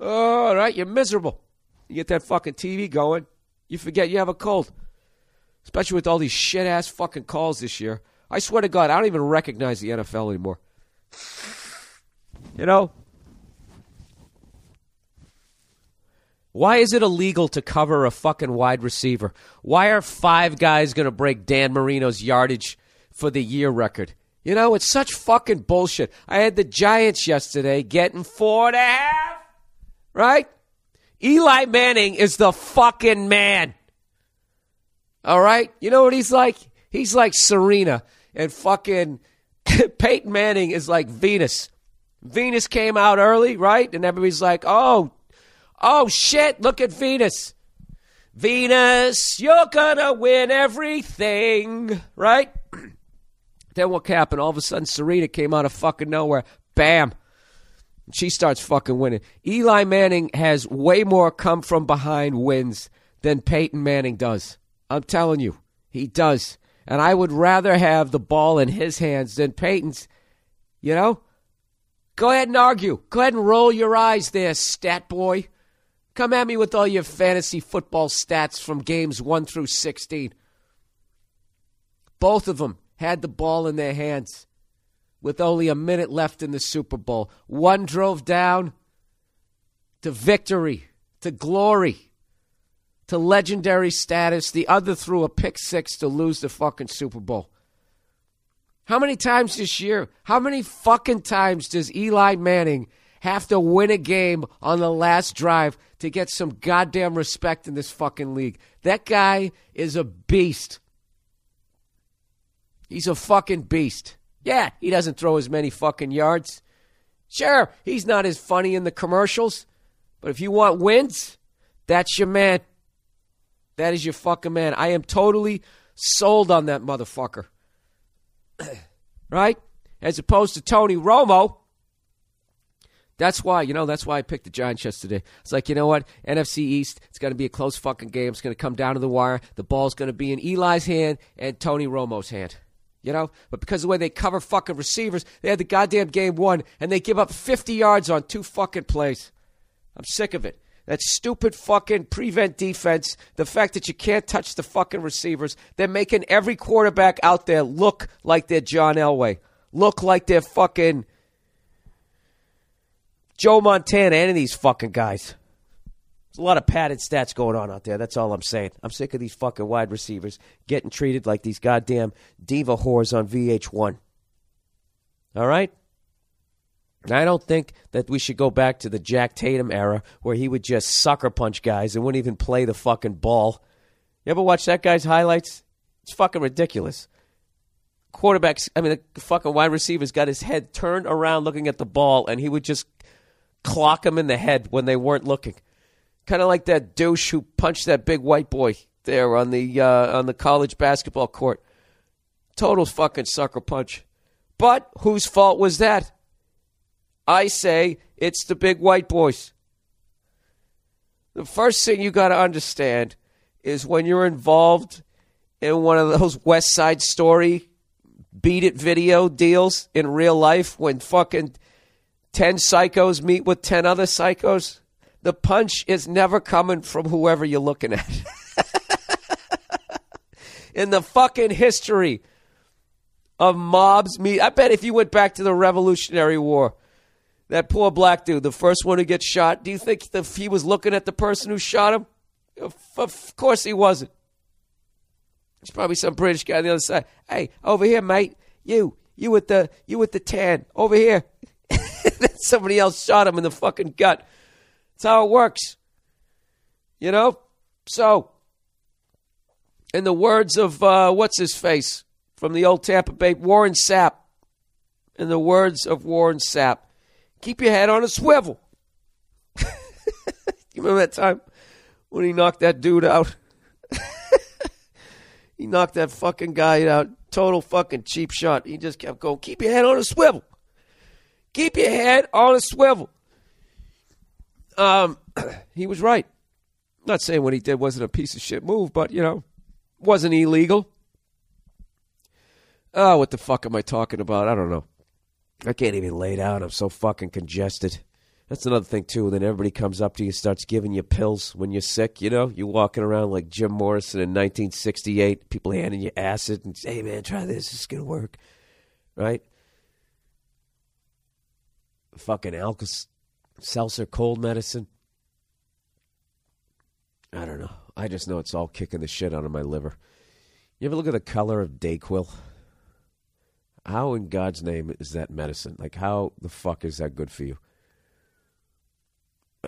oh, all right, you're miserable. You get that fucking TV going, you forget you have a cold. Especially with all these shit ass fucking calls this year. I swear to God, I don't even recognize the NFL anymore. You know? Why is it illegal to cover a fucking wide receiver? Why are five guys going to break Dan Marino's yardage for the year record? You know, it's such fucking bullshit. I had the Giants yesterday getting four and a half, right? Eli Manning is the fucking man. All right? You know what he's like? He's like Serena, and fucking Peyton Manning is like Venus. Venus came out early, right? And everybody's like, oh, oh shit, look at Venus. Venus, you're gonna win everything, right? then what happened? All of a sudden, Serena came out of fucking nowhere. Bam. She starts fucking winning. Eli Manning has way more come from behind wins than Peyton Manning does. I'm telling you, he does. And I would rather have the ball in his hands than Peyton's. You know? Go ahead and argue. Go ahead and roll your eyes there, stat boy. Come at me with all your fantasy football stats from games 1 through 16. Both of them had the ball in their hands with only a minute left in the Super Bowl. One drove down to victory, to glory, to legendary status. The other threw a pick six to lose the fucking Super Bowl. How many times this year? How many fucking times does Eli Manning have to win a game on the last drive to get some goddamn respect in this fucking league? That guy is a beast. He's a fucking beast. Yeah, he doesn't throw as many fucking yards. Sure, he's not as funny in the commercials, but if you want wins, that's your man. That is your fucking man. I am totally sold on that motherfucker. right? As opposed to Tony Romo. That's why, you know, that's why I picked the Giants yesterday. It's like, you know what? NFC East, it's going to be a close fucking game. It's going to come down to the wire. The ball's going to be in Eli's hand and Tony Romo's hand. You know? But because of the way they cover fucking receivers, they had the goddamn game won and they give up 50 yards on two fucking plays. I'm sick of it. That stupid fucking prevent defense, the fact that you can't touch the fucking receivers, they're making every quarterback out there look like they're John Elway, look like they're fucking Joe Montana, any of these fucking guys. There's a lot of padded stats going on out there. That's all I'm saying. I'm sick of these fucking wide receivers getting treated like these goddamn diva whores on VH1. All right? And I don't think that we should go back to the Jack Tatum era where he would just sucker punch guys and wouldn't even play the fucking ball. You ever watch that guy's highlights? It's fucking ridiculous. Quarterbacks, I mean, the fucking wide receiver's got his head turned around looking at the ball, and he would just clock him in the head when they weren't looking. Kind of like that douche who punched that big white boy there on the uh, on the college basketball court. Total fucking sucker punch. But whose fault was that? I say it's the big white boys. The first thing you got to understand is when you're involved in one of those West Side Story beat it video deals in real life when fucking 10 psychos meet with 10 other psychos, the punch is never coming from whoever you're looking at. in the fucking history of mobs meet, I bet if you went back to the Revolutionary War, that poor black dude, the first one to get shot, do you think if he was looking at the person who shot him? Of, of course he wasn't. There's probably some British guy on the other side. Hey, over here, mate. You, you with the, you with the tan. Over here. Somebody else shot him in the fucking gut. That's how it works. You know? So, in the words of, uh, what's his face from the old Tampa Bay, Warren Sapp, in the words of Warren Sapp, keep your head on a swivel. you remember that time when he knocked that dude out? he knocked that fucking guy out. Total fucking cheap shot. He just kept going, keep your head on a swivel. Keep your head on a swivel. Um, he was right. Not saying what he did wasn't a piece of shit move, but, you know, wasn't illegal. Oh, what the fuck am I talking about? I don't know. I can't even lay down. I'm so fucking congested. That's another thing too. Then everybody comes up to you, starts giving you pills when you're sick. You know, you're walking around like Jim Morrison in 1968. People handing you acid and say, "Hey man, try this. It's gonna work." Right? Fucking Alka Seltzer cold medicine. I don't know. I just know it's all kicking the shit out of my liver. You ever look at the color of Dayquil? How in God's name is that medicine? Like, how the fuck is that good for you?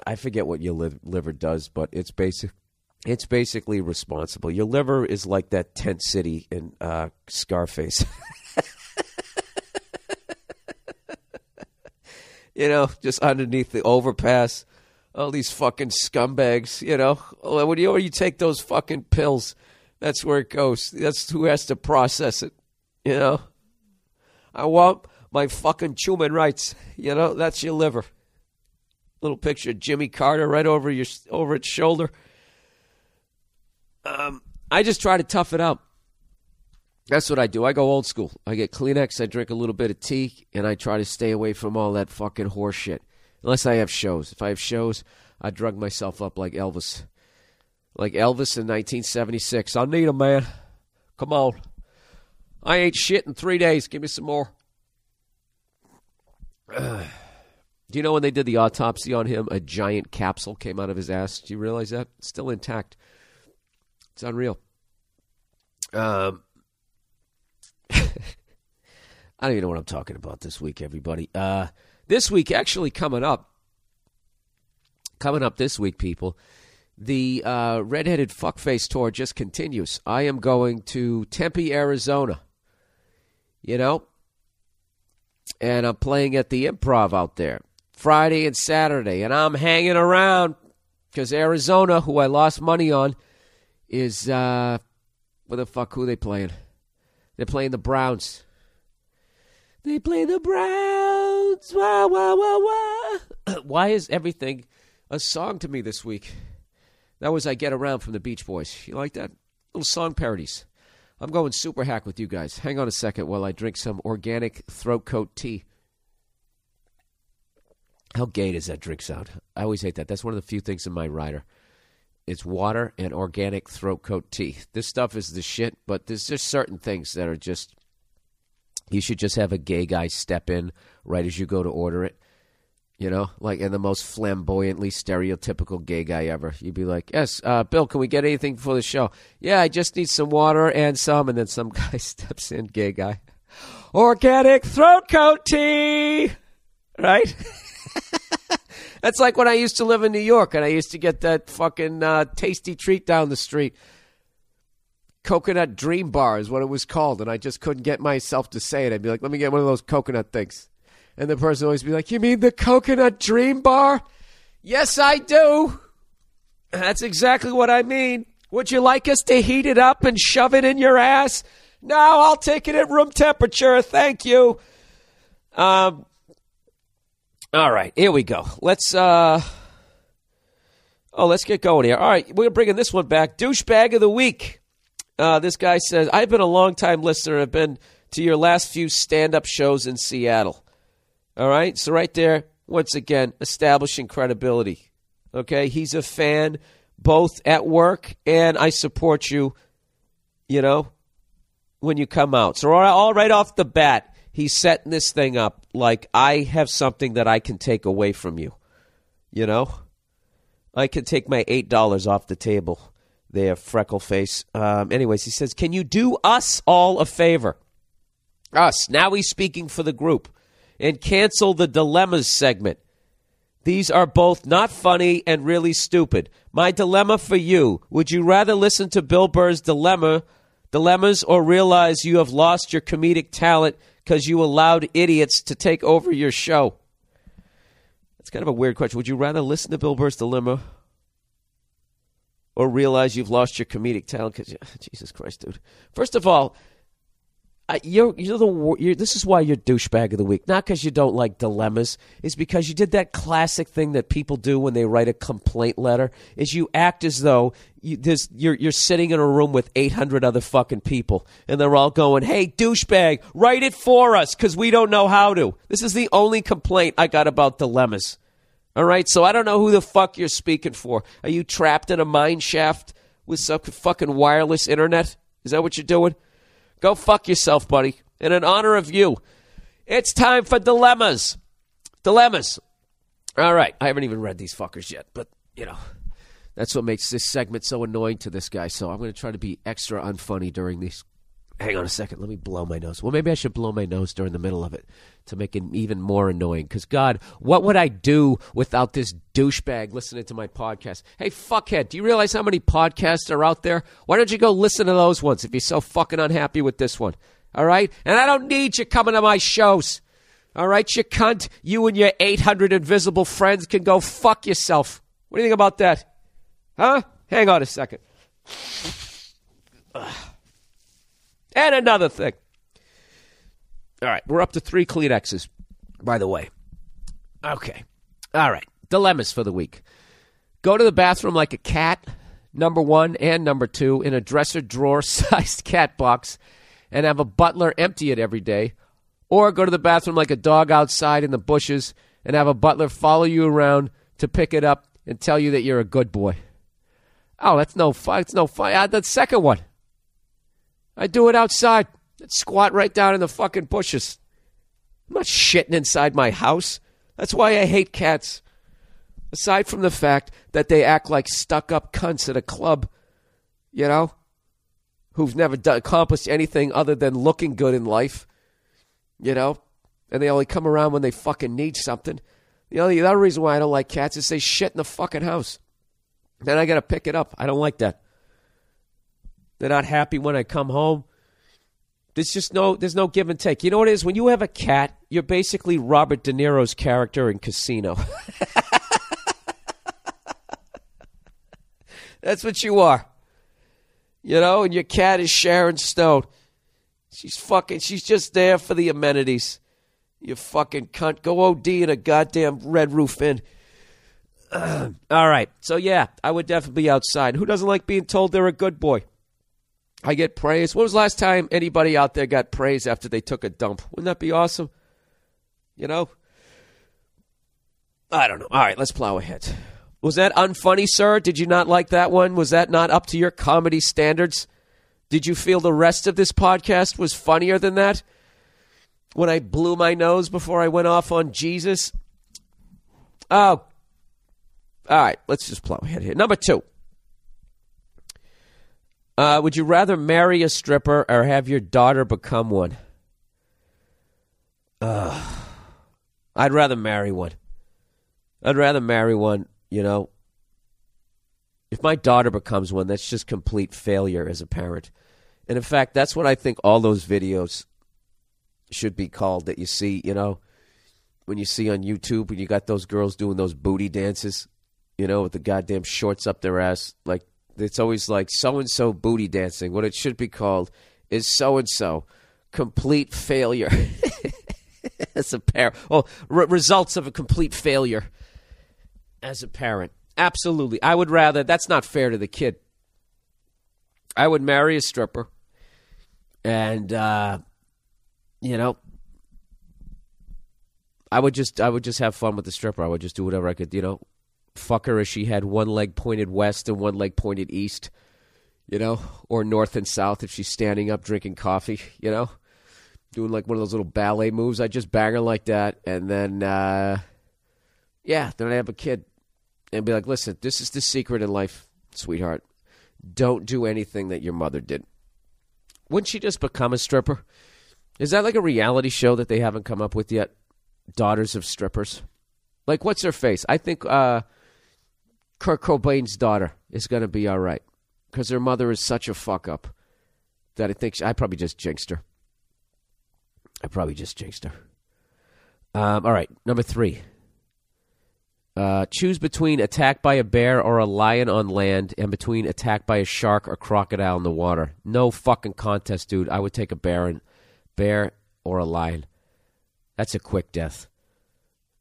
I forget what your li- liver does, but it's basic. It's basically responsible. Your liver is like that tent city in uh, Scarface. you know, just underneath the overpass. All these fucking scumbags, you know. When you, when you take those fucking pills, that's where it goes. That's who has to process it, you know. I want my fucking human rights. You know, that's your liver. Little picture of Jimmy Carter right over your over its shoulder. Um, I just try to tough it out. That's what I do. I go old school. I get Kleenex, I drink a little bit of tea, and I try to stay away from all that fucking horse shit. Unless I have shows. If I have shows, I drug myself up like Elvis. Like Elvis in 1976. I need a man. Come on. I ain't shit in three days. Give me some more. Do you know when they did the autopsy on him, a giant capsule came out of his ass? Do you realize that? It's still intact. It's unreal. Um, I don't even know what I'm talking about this week, everybody. Uh, this week, actually, coming up, coming up this week, people, the uh, Redheaded Fuckface Tour just continues. I am going to Tempe, Arizona. You know, and I'm playing at the improv out there Friday and Saturday, and I'm hanging around because Arizona, who I lost money on, is uh, what the fuck? Who they playing? They're playing the Browns. They play the Browns. Wah, wah, wah, wah. Why is everything a song to me this week? That was I Get Around from the Beach Boys. You like that? Little song parodies. I'm going super hack with you guys. Hang on a second while I drink some organic throat coat tea. How gay does that drink sound? I always hate that. That's one of the few things in my rider. It's water and organic throat coat tea. This stuff is the shit, but there's just certain things that are just. You should just have a gay guy step in right as you go to order it. You know, like in the most flamboyantly stereotypical gay guy ever. You'd be like, "Yes, uh, Bill, can we get anything for the show?" Yeah, I just need some water and some, and then some guy steps in, gay guy, organic throat coat tea, right? That's like when I used to live in New York and I used to get that fucking uh, tasty treat down the street. Coconut Dream Bar is what it was called, and I just couldn't get myself to say it. I'd be like, let me get one of those coconut things. And the person always be like, You mean the Coconut Dream Bar? Yes, I do. That's exactly what I mean. Would you like us to heat it up and shove it in your ass? No, I'll take it at room temperature. Thank you. Um, all right, here we go. Let's uh Oh, let's get going here. All right, we're bringing this one back. Douchebag of the week. Uh, this guy says, "I've been a long time listener. I've been to your last few stand-up shows in Seattle." All right, so right there, once again, establishing credibility. Okay, he's a fan both at work and I support you. You know, when you come out. So all right, off the bat, he's setting this thing up like I have something that I can take away from you. You know, I can take my eight dollars off the table. There, freckle face. Um, anyways, he says, "Can you do us all a favor? Us. Now he's speaking for the group, and cancel the dilemmas segment. These are both not funny and really stupid. My dilemma for you: Would you rather listen to Bill Burr's dilemma, dilemmas, or realize you have lost your comedic talent because you allowed idiots to take over your show?" That's kind of a weird question. Would you rather listen to Bill Burr's dilemma or realize you've lost your comedic talent? Because Jesus Christ, dude. First of all, I, you're you're the you're, this is why you're douchebag of the week. Not because you don't like dilemmas. It's because you did that classic thing that people do when they write a complaint letter. Is you act as though you, you're you're sitting in a room with 800 other fucking people, and they're all going, "Hey, douchebag, write it for us because we don't know how to." This is the only complaint I got about dilemmas. All right, so I don't know who the fuck you're speaking for. Are you trapped in a mine shaft with some fucking wireless internet? Is that what you're doing? Go fuck yourself, buddy. And in honor of you, it's time for dilemmas. Dilemmas. All right, I haven't even read these fuckers yet, but you know, that's what makes this segment so annoying to this guy. So I'm going to try to be extra unfunny during these. Hang on a second. Let me blow my nose. Well, maybe I should blow my nose during the middle of it to make it even more annoying. Because, God, what would I do without this douchebag listening to my podcast? Hey, fuckhead, do you realize how many podcasts are out there? Why don't you go listen to those ones if you're so fucking unhappy with this one? All right? And I don't need you coming to my shows. All right, you cunt. You and your 800 invisible friends can go fuck yourself. What do you think about that? Huh? Hang on a second. And another thing. All right, we're up to three Kleenexes, by the way. Okay. All right. Dilemmas for the week. Go to the bathroom like a cat, number one and number two, in a dresser drawer sized cat box, and have a butler empty it every day. Or go to the bathroom like a dog outside in the bushes and have a butler follow you around to pick it up and tell you that you're a good boy. Oh, that's no fun. It's no fun. Uh, the second one. I do it outside. I'd squat right down in the fucking bushes. I'm not shitting inside my house. That's why I hate cats. Aside from the fact that they act like stuck up cunts at a club, you know, who've never done, accomplished anything other than looking good in life, you know, and they only come around when they fucking need something. The only other reason why I don't like cats is they shit in the fucking house. Then I got to pick it up. I don't like that. They're not happy when I come home. There's just no there's no give and take. You know what it is? When you have a cat, you're basically Robert De Niro's character in Casino. That's what you are. You know, and your cat is Sharon Stone. She's fucking she's just there for the amenities. You fucking cunt. Go OD in a goddamn Red Roof Inn. All right. So, yeah, I would definitely be outside. Who doesn't like being told they're a good boy? I get praise. When was the last time anybody out there got praise after they took a dump? Wouldn't that be awesome? You know? I don't know. All right, let's plow ahead. Was that unfunny, sir? Did you not like that one? Was that not up to your comedy standards? Did you feel the rest of this podcast was funnier than that? When I blew my nose before I went off on Jesus? Oh. All right, let's just plow ahead here. Number two. Uh, would you rather marry a stripper or have your daughter become one? Uh, I'd rather marry one. I'd rather marry one, you know. If my daughter becomes one, that's just complete failure as a parent. And in fact, that's what I think all those videos should be called that you see, you know, when you see on YouTube when you got those girls doing those booty dances, you know, with the goddamn shorts up their ass. Like, it's always like so and so booty dancing. What it should be called is so and so complete failure as a parent. Well, re- results of a complete failure as a parent. Absolutely. I would rather, that's not fair to the kid. I would marry a stripper and, uh, you know, I would just I would just have fun with the stripper. I would just do whatever I could, you know, fuck her as she had one leg pointed west and one leg pointed east, you know, or north and south if she's standing up drinking coffee, you know, doing like one of those little ballet moves. I just bang her like that, and then uh, yeah, then I have a kid and be like, listen, this is the secret in life, sweetheart. Don't do anything that your mother did. Wouldn't she just become a stripper? Is that like a reality show that they haven't come up with yet? Daughters of strippers. Like, what's her face? I think uh, Kurt Cobain's daughter is going to be all right because her mother is such a fuck up that I think she, I probably just jinxed her. I probably just jinxed her. Um, all right, number three. Uh, choose between attacked by a bear or a lion on land and between attacked by a shark or crocodile in the water. No fucking contest, dude. I would take a bear and bear or a lion. That's a quick death.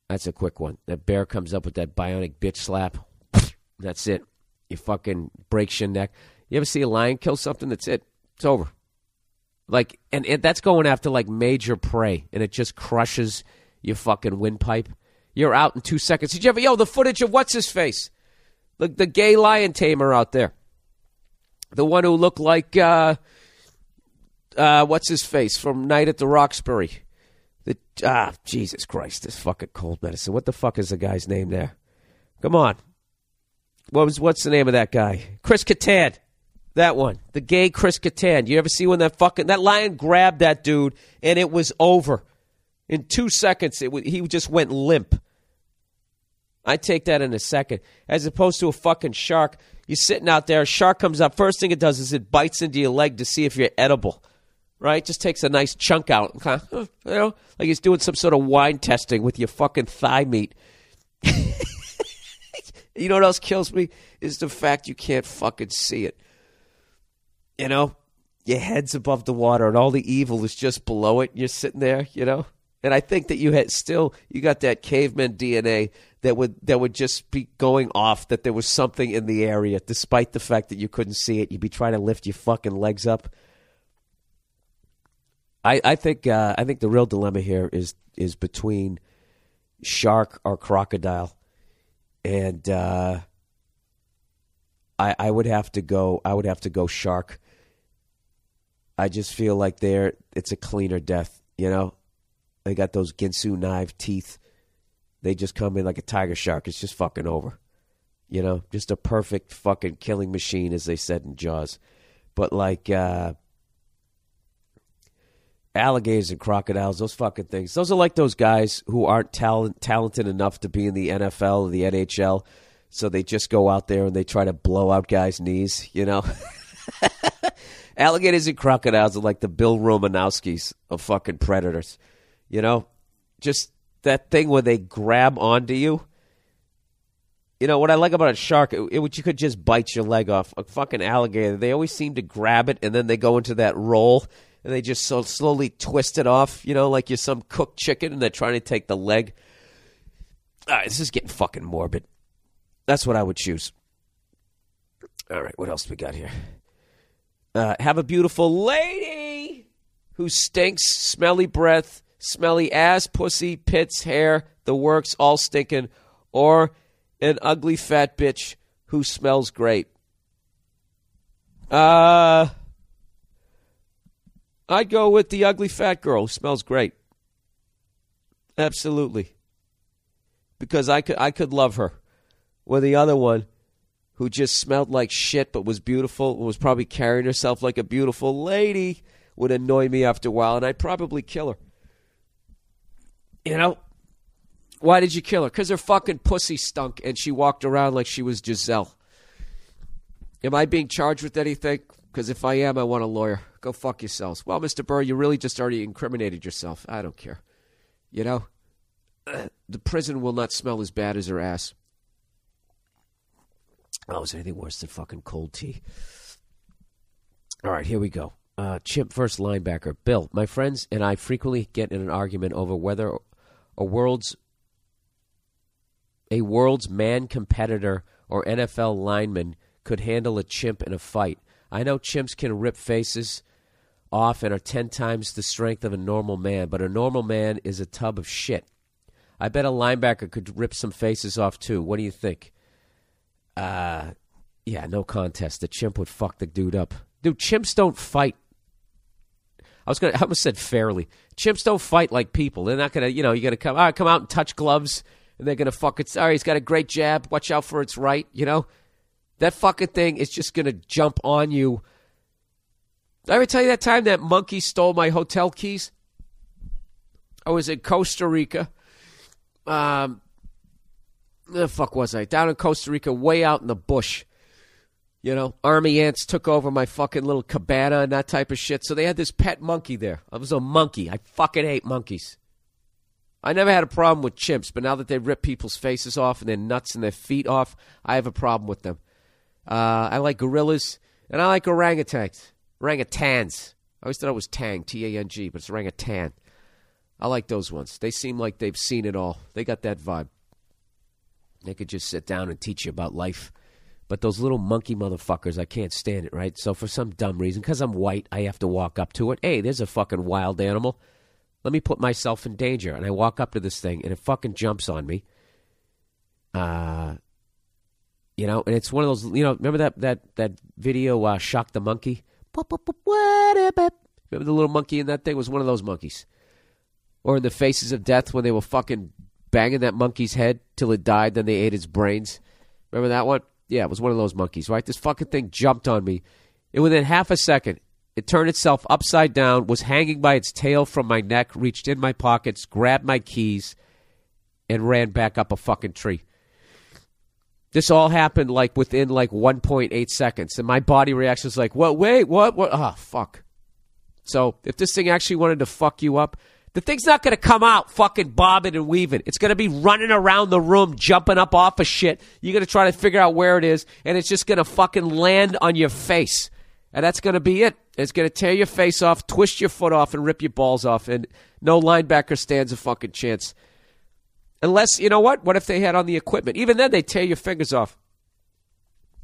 That's a quick one. That bear comes up with that bionic bitch slap. That's it. You fucking breaks your neck. You ever see a lion kill something? That's it. It's over. Like, and, and that's going after like major prey, and it just crushes your fucking windpipe. You're out in two seconds. Did you ever, yo, the footage of what's his face? The, the gay lion tamer out there. The one who looked like, uh, uh, what's his face from Night at the Roxbury? The, ah, Jesus Christ, this fucking cold medicine. What the fuck is the guy's name there? Come on. What was, what's the name of that guy? Chris Kattan. That one. The gay Chris Kattan. You ever see when that fucking, that lion grabbed that dude and it was over. In two seconds, it, he just went limp. I take that in a second. As opposed to a fucking shark. You're sitting out there, a shark comes up. First thing it does is it bites into your leg to see if you're edible. Right? Just takes a nice chunk out. You know? Like he's doing some sort of wine testing with your fucking thigh meat. you know what else kills me? Is the fact you can't fucking see it. You know? Your head's above the water and all the evil is just below it. You're sitting there, you know? And I think that you had still you got that caveman DNA that would that would just be going off that there was something in the area, despite the fact that you couldn't see it. You'd be trying to lift your fucking legs up. I I think uh, I think the real dilemma here is is between shark or crocodile, and uh, I I would have to go I would have to go shark. I just feel like they're it's a cleaner death, you know. They got those Ginsu knife teeth. They just come in like a tiger shark. It's just fucking over. You know, just a perfect fucking killing machine, as they said in Jaws. But like uh, alligators and crocodiles, those fucking things. Those are like those guys who aren't talent, talented enough to be in the NFL or the NHL, so they just go out there and they try to blow out guys' knees. You know. Alligators and crocodiles are like the Bill Romanowskis of fucking predators. You know, just that thing where they grab onto you. You know what I like about a shark? It, it, you could just bite your leg off. A fucking alligator, they always seem to grab it and then they go into that roll and they just so slowly twist it off. You know, like you're some cooked chicken and they're trying to take the leg. All right, this is getting fucking morbid. That's what I would choose. All right, what else we got here? Uh, have a beautiful lady who stinks, smelly breath, smelly ass, pussy, pits, hair, the works, all stinking, or an ugly fat bitch who smells great. Uh, I'd go with the ugly fat girl who smells great. Absolutely. Because I could I could love her. Or the other one who just smelled like shit but was beautiful was probably carrying herself like a beautiful lady would annoy me after a while and I'd probably kill her. You know? Why did you kill her? Because her fucking pussy stunk and she walked around like she was Gisele. Am I being charged with anything? Because if I am, I want a lawyer. Go fuck yourselves. Well, Mr. Burr, you really just already incriminated yourself. I don't care. You know? The prison will not smell as bad as her ass. Oh, is anything worse than fucking cold tea? All right, here we go. Uh, Chimp first linebacker. Bill, my friends and I frequently get in an argument over whether a world's a world's man competitor or NFL lineman could handle a chimp in a fight. I know chimps can rip faces off and are 10 times the strength of a normal man, but a normal man is a tub of shit. I bet a linebacker could rip some faces off too. What do you think? Uh, yeah, no contest. The chimp would fuck the dude up. Dude, chimps don't fight. I was gonna. I almost said fairly. Chimps don't fight like people. They're not gonna. You know, you gotta come. All right, come out and touch gloves, and they're gonna fuck it. Sorry, he's got a great jab. Watch out for its right. You know, that fucking thing is just gonna jump on you. Did I ever tell you that time that monkey stole my hotel keys? I was in Costa Rica. Um, the fuck was I? Down in Costa Rica, way out in the bush. You know, army ants took over my fucking little cabana and that type of shit. So they had this pet monkey there. I was a monkey. I fucking hate monkeys. I never had a problem with chimps, but now that they rip people's faces off and their nuts and their feet off, I have a problem with them. Uh, I like gorillas and I like orangutans. Orangutans. I always thought it was tang, T A N G, but it's orangutan. I like those ones. They seem like they've seen it all. They got that vibe. They could just sit down and teach you about life. But those little monkey motherfuckers, I can't stand it, right? So for some dumb reason, because I'm white, I have to walk up to it. Hey, there's a fucking wild animal. Let me put myself in danger. And I walk up to this thing, and it fucking jumps on me. Uh, you know, and it's one of those. You know, remember that that that video, uh, "Shock the Monkey"? Remember the little monkey in that thing was one of those monkeys, or in the Faces of Death when they were fucking banging that monkey's head till it died, then they ate its brains. Remember that one? Yeah, it was one of those monkeys, right? This fucking thing jumped on me. And within half a second, it turned itself upside down, was hanging by its tail from my neck, reached in my pockets, grabbed my keys, and ran back up a fucking tree. This all happened like within like 1.8 seconds, and my body reaction was like, "What? Wait, what? What? Ah, oh, fuck." So if this thing actually wanted to fuck you up, the thing's not going to come out fucking bobbing and weaving. It's going to be running around the room, jumping up off of shit. You're going to try to figure out where it is, and it's just going to fucking land on your face. And that's going to be it. It's going to tear your face off, twist your foot off, and rip your balls off. And no linebacker stands a fucking chance. Unless, you know what? What if they had on the equipment? Even then, they tear your fingers off.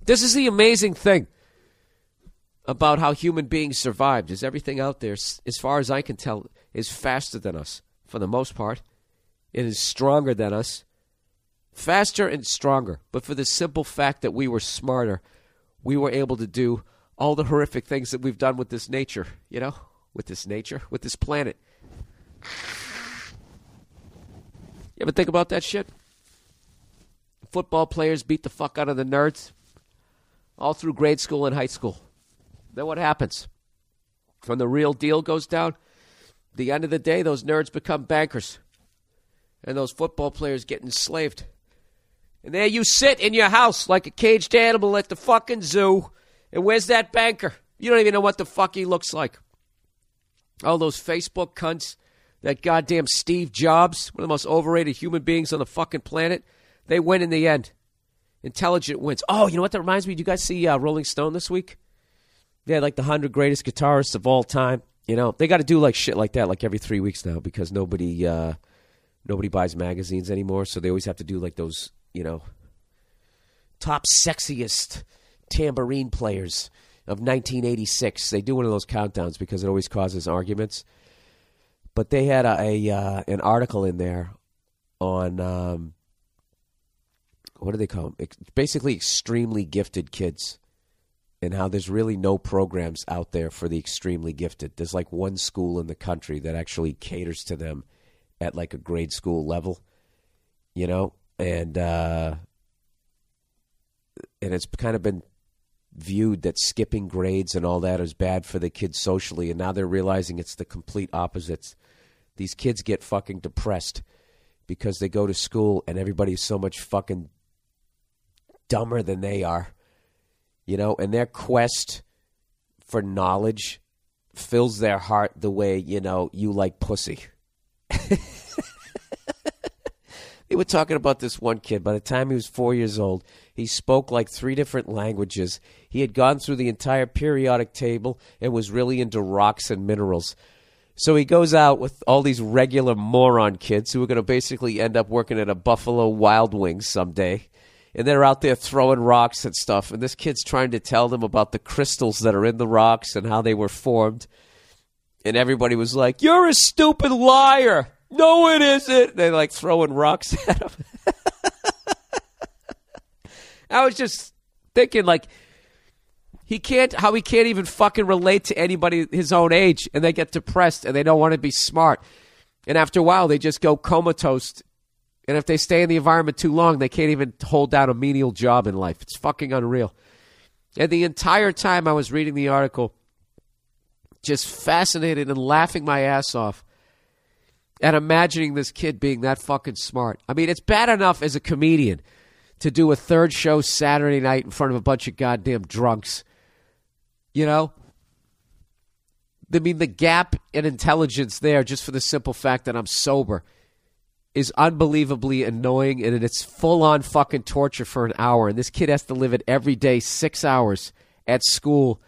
This is the amazing thing about how human beings survived is everything out there, as far as I can tell, is faster than us for the most part. It is stronger than us. Faster and stronger. But for the simple fact that we were smarter, we were able to do all the horrific things that we've done with this nature, you know, with this nature, with this planet. You ever think about that shit? Football players beat the fuck out of the nerds all through grade school and high school. Then what happens? When the real deal goes down, the end of the day, those nerds become bankers. And those football players get enslaved. And there you sit in your house like a caged animal at the fucking zoo. And where's that banker? You don't even know what the fuck he looks like. All those Facebook cunts, that goddamn Steve Jobs, one of the most overrated human beings on the fucking planet, they win in the end. Intelligent wins. Oh, you know what that reminds me? Did you guys see uh, Rolling Stone this week? They had like the 100 greatest guitarists of all time. You know, they got to do like shit like that like every three weeks now because nobody uh, nobody buys magazines anymore. So they always have to do like those, you know, top sexiest tambourine players of 1986. They do one of those countdowns because it always causes arguments. But they had a, a uh, an article in there on um, what do they call them? Basically, extremely gifted kids, and how there's really no programs out there for the extremely gifted. There's like one school in the country that actually caters to them at like a grade school level, you know, and uh, and it's kind of been viewed that skipping grades and all that is bad for the kids socially, and now they're realizing it's the complete opposites. These kids get fucking depressed because they go to school and everybody's so much fucking dumber than they are, you know, and their quest for knowledge fills their heart the way, you know, you like pussy. They were talking about this one kid. By the time he was four years old, he spoke like three different languages. He had gone through the entire periodic table and was really into rocks and minerals. So he goes out with all these regular moron kids who are going to basically end up working at a Buffalo Wild Wings someday. And they're out there throwing rocks and stuff. And this kid's trying to tell them about the crystals that are in the rocks and how they were formed. And everybody was like, You're a stupid liar. No, it isn't. They like throwing rocks at him. I was just thinking, like, he can't, how he can't even fucking relate to anybody his own age, and they get depressed and they don't want to be smart. And after a while, they just go comatose. And if they stay in the environment too long, they can't even hold down a menial job in life. It's fucking unreal. And the entire time I was reading the article, just fascinated and laughing my ass off at imagining this kid being that fucking smart. I mean, it's bad enough as a comedian to do a third show Saturday night in front of a bunch of goddamn drunks. You know? I mean, the gap in intelligence there, just for the simple fact that I'm sober, is unbelievably annoying and it's full on fucking torture for an hour. And this kid has to live it every day, six hours at school.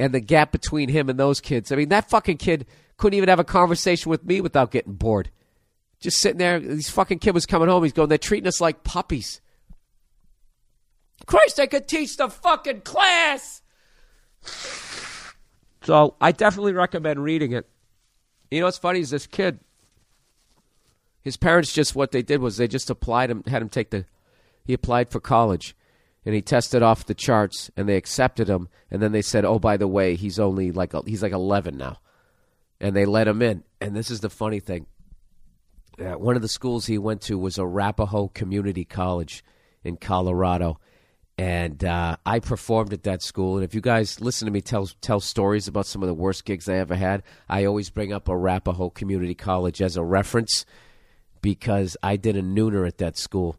And the gap between him and those kids. I mean, that fucking kid couldn't even have a conversation with me without getting bored. Just sitting there, this fucking kid was coming home. He's going, they're treating us like puppies. Christ, I could teach the fucking class. So I definitely recommend reading it. You know what's funny is this kid. His parents just what they did was they just applied him, had him take the. He applied for college, and he tested off the charts, and they accepted him. And then they said, "Oh, by the way, he's only like he's like 11 now," and they let him in. And this is the funny thing. Uh, one of the schools he went to was Arapahoe Community College in Colorado, and uh, I performed at that school. And if you guys listen to me tell tell stories about some of the worst gigs I ever had, I always bring up Arapahoe Community College as a reference because I did a nooner at that school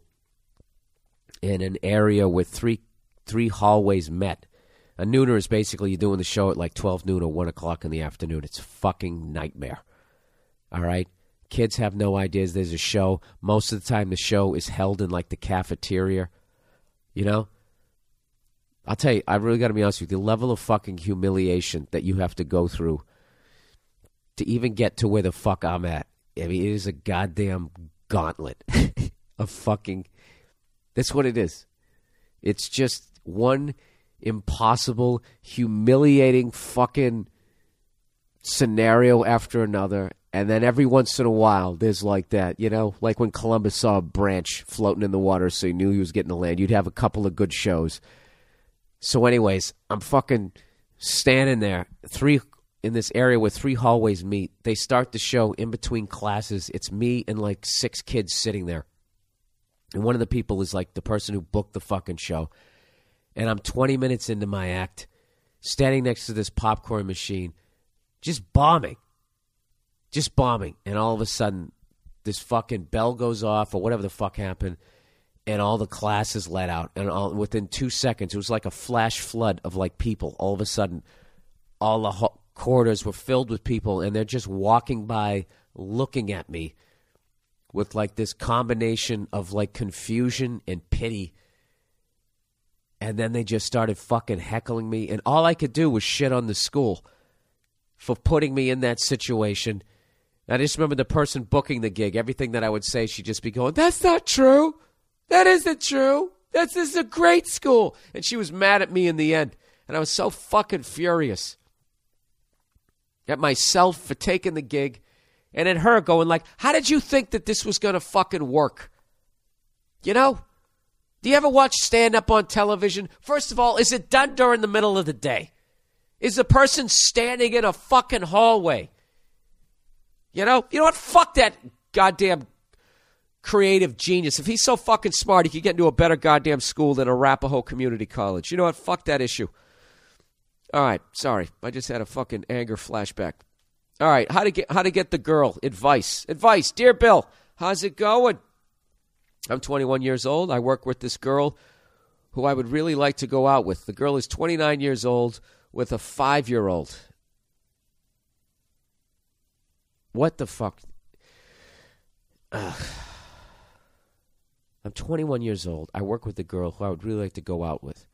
in an area where three three hallways met. A nooner is basically you're doing the show at like twelve noon or one o'clock in the afternoon. It's fucking nightmare. All right. Kids have no ideas there's a show. Most of the time, the show is held in like the cafeteria. You know, I'll tell you, I really got to be honest with you. The level of fucking humiliation that you have to go through to even get to where the fuck I'm at. I mean, it is a goddamn gauntlet of fucking. That's what it is. It's just one impossible, humiliating fucking scenario after another. And then every once in a while, there's like that, you know, like when Columbus saw a branch floating in the water, so he knew he was getting to land. You'd have a couple of good shows. So, anyways, I'm fucking standing there, three in this area where three hallways meet. They start the show in between classes. It's me and like six kids sitting there. And one of the people is like the person who booked the fucking show. And I'm 20 minutes into my act, standing next to this popcorn machine, just bombing. Just bombing. And all of a sudden, this fucking bell goes off or whatever the fuck happened and all the classes let out and all within two seconds it was like a flash flood of like people all of a sudden all the ho- corridors were filled with people, and they're just walking by, looking at me with like this combination of like confusion and pity. And then they just started fucking heckling me, and all I could do was shit on the school for putting me in that situation. I just remember the person booking the gig. Everything that I would say, she'd just be going, "That's not true. That isn't true. That's this is a great school." And she was mad at me in the end, and I was so fucking furious at myself for taking the gig, and at her going like, "How did you think that this was gonna fucking work?" You know. Do you ever watch stand up on television? First of all, is it done during the middle of the day? Is the person standing in a fucking hallway? You know, you know what? Fuck that goddamn creative genius. If he's so fucking smart, he could get into a better goddamn school than Arapahoe Community College. You know what? Fuck that issue. All right, sorry, I just had a fucking anger flashback. All right, how to get how to get the girl? Advice, advice, dear Bill. How's it going? I'm 21 years old. I work with this girl who I would really like to go out with. The girl is 29 years old with a five year old. What the fuck? Ugh. I'm 21 years old. I work with a girl who I would really like to go out with.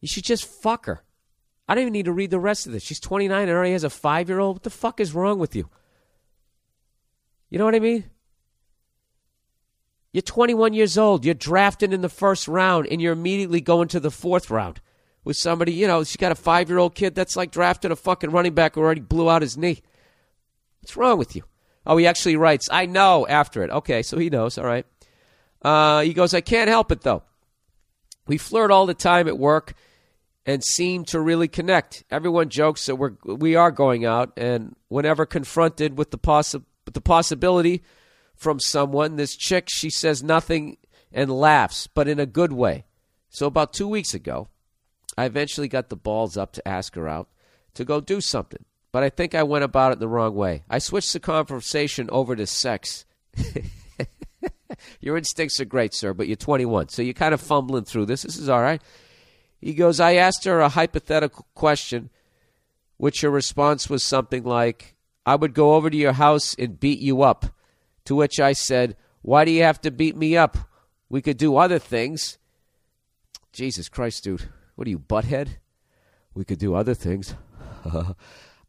You should just fuck her. I don't even need to read the rest of this. She's 29 and already has a five year old. What the fuck is wrong with you? You know what I mean? You're 21 years old. You're drafted in the first round, and you're immediately going to the fourth round with somebody. You know, she's got a five year old kid that's like drafting a fucking running back who already blew out his knee. What's wrong with you? Oh, he actually writes, I know after it. Okay, so he knows. All right. Uh, he goes, I can't help it though. We flirt all the time at work and seem to really connect. Everyone jokes that we're we are going out, and whenever confronted with the possi- with the possibility from someone, this chick she says nothing and laughs, but in a good way. So about two weeks ago, I eventually got the balls up to ask her out to go do something, but I think I went about it the wrong way. I switched the conversation over to sex. Your instincts are great, sir, but you're 21, so you're kind of fumbling through this. This is all right. He goes, I asked her a hypothetical question, which her response was something like, I would go over to your house and beat you up. To which I said, Why do you have to beat me up? We could do other things. Jesus Christ, dude. What are you, butthead? We could do other things.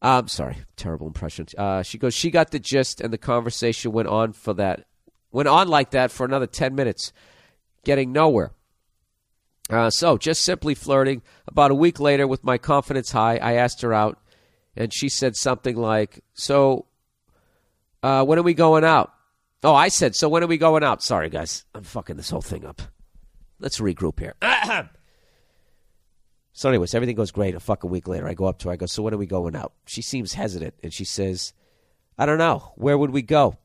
I'm sorry, terrible impression. Uh, she goes, she got the gist, and the conversation went on for that, went on like that for another ten minutes, getting nowhere. Uh, so, just simply flirting. About a week later, with my confidence high, I asked her out, and she said something like, "So, uh, when are we going out?" Oh, I said, "So when are we going out?" Sorry, guys, I'm fucking this whole thing up. Let's regroup here. So, anyways, everything goes great. A fucking week later, I go up to her. I go, So, when are we going out? She seems hesitant and she says, I don't know. Where would we go?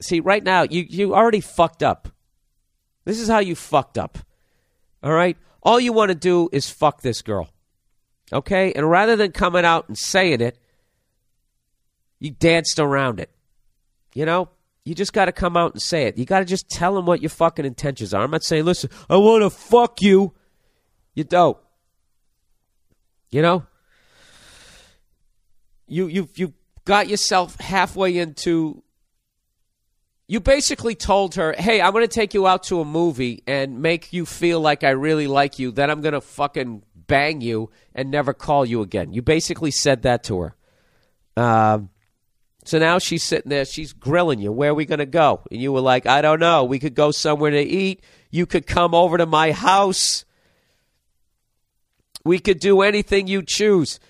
See, right now, you, you already fucked up. This is how you fucked up. All right? All you want to do is fuck this girl. Okay? And rather than coming out and saying it, you danced around it. You know? You just got to come out and say it. You got to just tell them what your fucking intentions are. I'm not saying, listen, I want to fuck you. You don't. You know? You you you got yourself halfway into you basically told her, "Hey, I'm going to take you out to a movie and make you feel like I really like you. Then I'm going to fucking bang you and never call you again." You basically said that to her. Um, so now she's sitting there, she's grilling you. Where are we going to go? And you were like, "I don't know. We could go somewhere to eat. You could come over to my house." We could do anything you choose.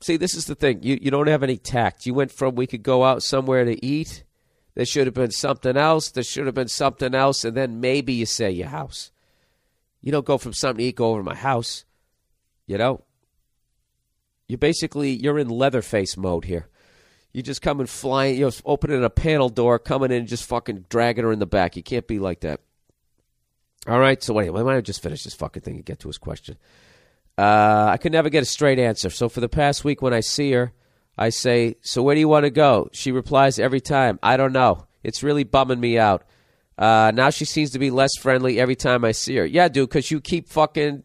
See, this is the thing. You, you don't have any tact. You went from we could go out somewhere to eat. There should have been something else. There should have been something else. And then maybe you say your house. You don't go from something to eat, go over to my house. You know? You're basically, you're in Leatherface mode here. You just coming flying, you're opening a panel door, coming in just fucking dragging her in the back. You can't be like that. All right, so anyway, why don't I just finish this fucking thing and get to his question? Uh, I could never get a straight answer. So for the past week, when I see her, I say, "So where do you want to go?" She replies every time, "I don't know." It's really bumming me out. Uh, now she seems to be less friendly every time I see her. Yeah, dude, because you keep fucking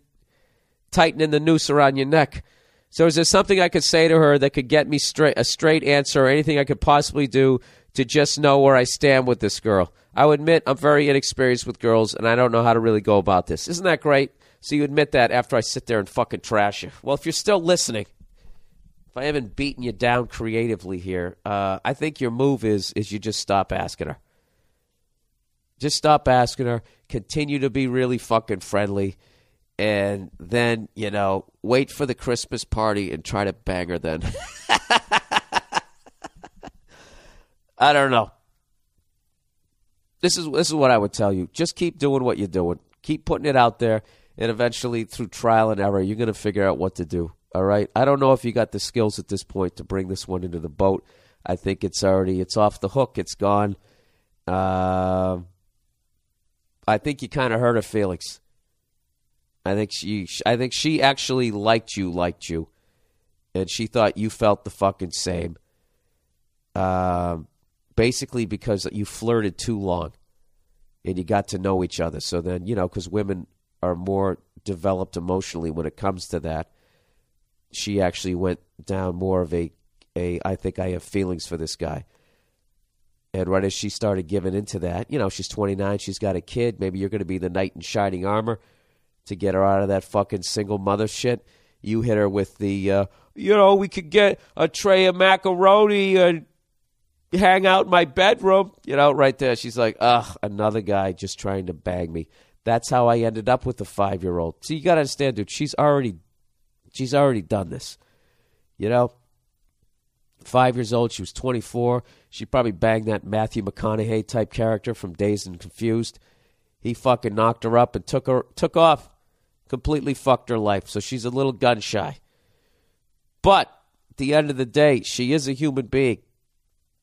tightening the noose around your neck. So is there something I could say to her that could get me straight a straight answer or anything I could possibly do to just know where I stand with this girl? I would admit I'm very inexperienced with girls and I don't know how to really go about this. Isn't that great? So you admit that after I sit there and fucking trash you. Well, if you're still listening, if I haven't beaten you down creatively here, uh, I think your move is is you just stop asking her. Just stop asking her. Continue to be really fucking friendly, and then you know wait for the Christmas party and try to bang her. Then I don't know. This is this is what I would tell you. Just keep doing what you're doing. Keep putting it out there, and eventually, through trial and error, you're going to figure out what to do. All right. I don't know if you got the skills at this point to bring this one into the boat. I think it's already it's off the hook. It's gone. Uh, I think you kind of hurt her feelings. I think she I think she actually liked you, liked you, and she thought you felt the fucking same. Um, basically because you flirted too long, and you got to know each other. So then you know because women are more developed emotionally when it comes to that. She actually went down more of a a I think I have feelings for this guy. And right as she started giving into that, you know, she's 29, she's got a kid. Maybe you're going to be the knight in shining armor to get her out of that fucking single mother shit. You hit her with the, uh, you know, we could get a tray of macaroni and hang out in my bedroom. You know, right there. She's like, ugh, another guy just trying to bang me. That's how I ended up with the five year old. So you got to understand, dude, she's already, she's already done this. You know, five years old. She was 24. She probably banged that Matthew McConaughey type character from Dazed and Confused. He fucking knocked her up and took her took off. Completely fucked her life. So she's a little gun shy. But at the end of the day, she is a human being,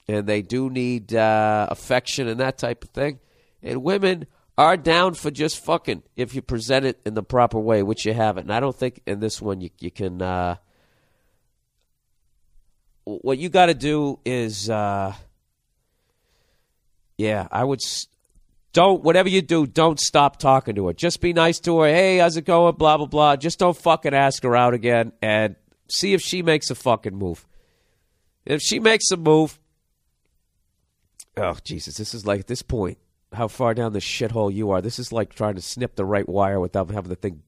and they do need uh, affection and that type of thing. And women are down for just fucking if you present it in the proper way, which you haven't. And I don't think in this one you you can. Uh, what you got to do is, uh, yeah, I would. Don't whatever you do, don't stop talking to her. Just be nice to her. Hey, how's it going? Blah blah blah. Just don't fucking ask her out again, and see if she makes a fucking move. If she makes a move, oh Jesus, this is like at this point how far down the shithole you are. This is like trying to snip the right wire without having the thing,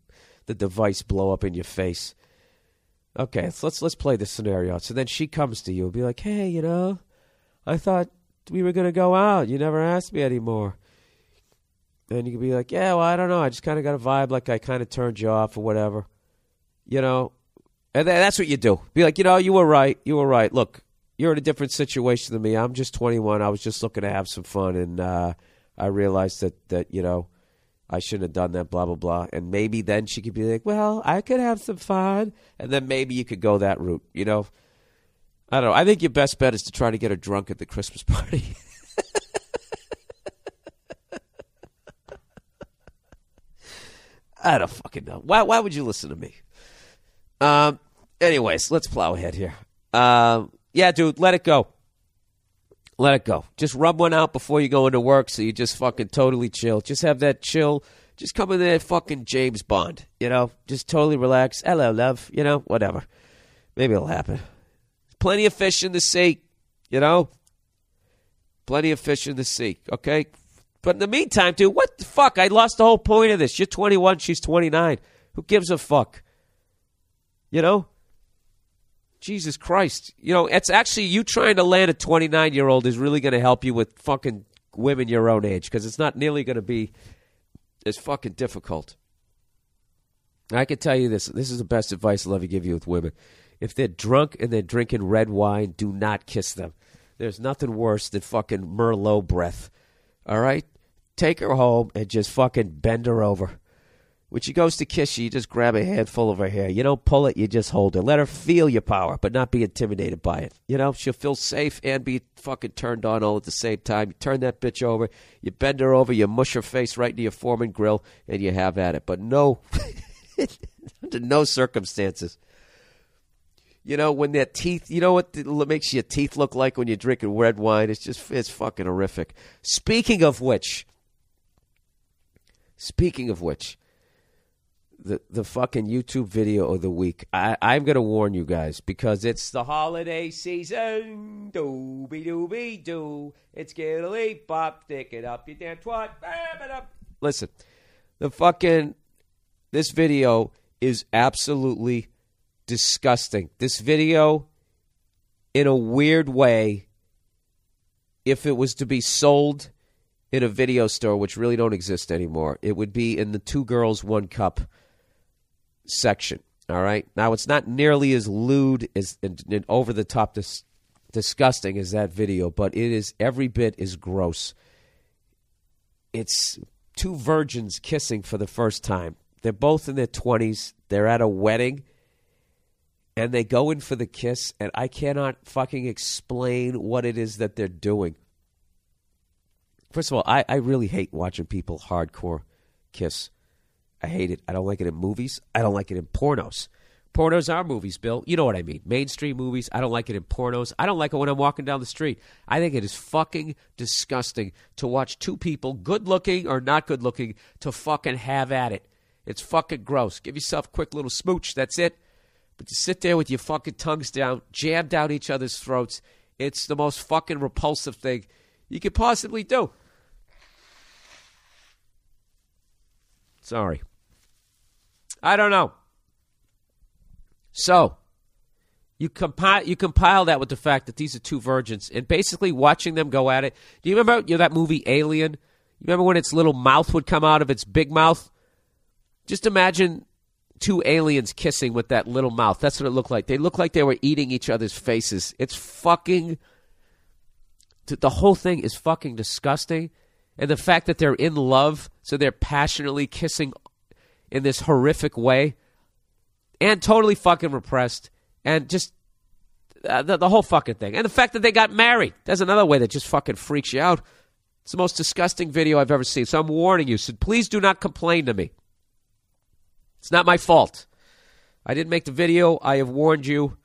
the device blow up in your face. Okay, so let's let's play this scenario. So then she comes to you and be like, "Hey, you know, I thought we were gonna go out. You never asked me anymore." And you can be like, "Yeah, well, I don't know. I just kind of got a vibe like I kind of turned you off or whatever." You know, and that's what you do. Be like, you know, you were right. You were right. Look, you're in a different situation than me. I'm just 21. I was just looking to have some fun, and uh, I realized that that you know I shouldn't have done that, blah, blah, blah. And maybe then she could be like, well, I could have some fun. And then maybe you could go that route, you know? I don't know. I think your best bet is to try to get her drunk at the Christmas party. I don't fucking know. Why, why would you listen to me? Um, anyways, let's plow ahead here. Um, yeah, dude, let it go. Let it go. Just rub one out before you go into work so you just fucking totally chill. Just have that chill. Just come in there fucking James Bond, you know? Just totally relax. Hello, love, you know? Whatever. Maybe it'll happen. Plenty of fish in the sea, you know? Plenty of fish in the sea, okay? But in the meantime, dude, what the fuck? I lost the whole point of this. You're 21, she's 29. Who gives a fuck? You know? Jesus Christ. You know, it's actually you trying to land a 29 year old is really going to help you with fucking women your own age because it's not nearly going to be as fucking difficult. I can tell you this this is the best advice I'll ever give you with women. If they're drunk and they're drinking red wine, do not kiss them. There's nothing worse than fucking Merlot breath. All right? Take her home and just fucking bend her over. When she goes to kiss you, you just grab a handful of her hair. You don't pull it, you just hold her. Let her feel your power, but not be intimidated by it. You know, she'll feel safe and be fucking turned on all at the same time. You turn that bitch over, you bend her over, you mush her face right into your Foreman grill, and you have at it. But no, under no circumstances. You know, when that teeth, you know what makes your teeth look like when you're drinking red wine? It's just, it's fucking horrific. Speaking of which, speaking of which, the, the fucking YouTube video of the week. I, I'm going to warn you guys because it's the holiday season. Dooby dooby doo. It's skiddly bop. Stick it up, you damn twat. Bam it up. Listen, the fucking. This video is absolutely disgusting. This video, in a weird way, if it was to be sold in a video store, which really don't exist anymore, it would be in the two girls, one cup section. All right. Now, it's not nearly as lewd as and, and over the top dis- disgusting as that video, but it is every bit as gross. It's two virgins kissing for the first time. They're both in their 20s. They're at a wedding and they go in for the kiss, and I cannot fucking explain what it is that they're doing. First of all, I, I really hate watching people hardcore kiss. I hate it. I don't like it in movies. I don't like it in pornos. Pornos are movies, Bill. You know what I mean. Mainstream movies. I don't like it in pornos. I don't like it when I'm walking down the street. I think it is fucking disgusting to watch two people, good looking or not good looking, to fucking have at it. It's fucking gross. Give yourself a quick little smooch. That's it. But to sit there with your fucking tongues down, jammed down each other's throats, it's the most fucking repulsive thing you could possibly do. Sorry. I don't know. So, you compile you compile that with the fact that these are two virgins, and basically watching them go at it. Do you remember you know, that movie Alien? You remember when its little mouth would come out of its big mouth? Just imagine two aliens kissing with that little mouth. That's what it looked like. They looked like they were eating each other's faces. It's fucking. The whole thing is fucking disgusting. And the fact that they're in love, so they're passionately kissing in this horrific way, and totally fucking repressed, and just uh, the, the whole fucking thing. And the fact that they got married. That's another way that just fucking freaks you out. It's the most disgusting video I've ever seen. So I'm warning you. So please do not complain to me. It's not my fault. I didn't make the video. I have warned you.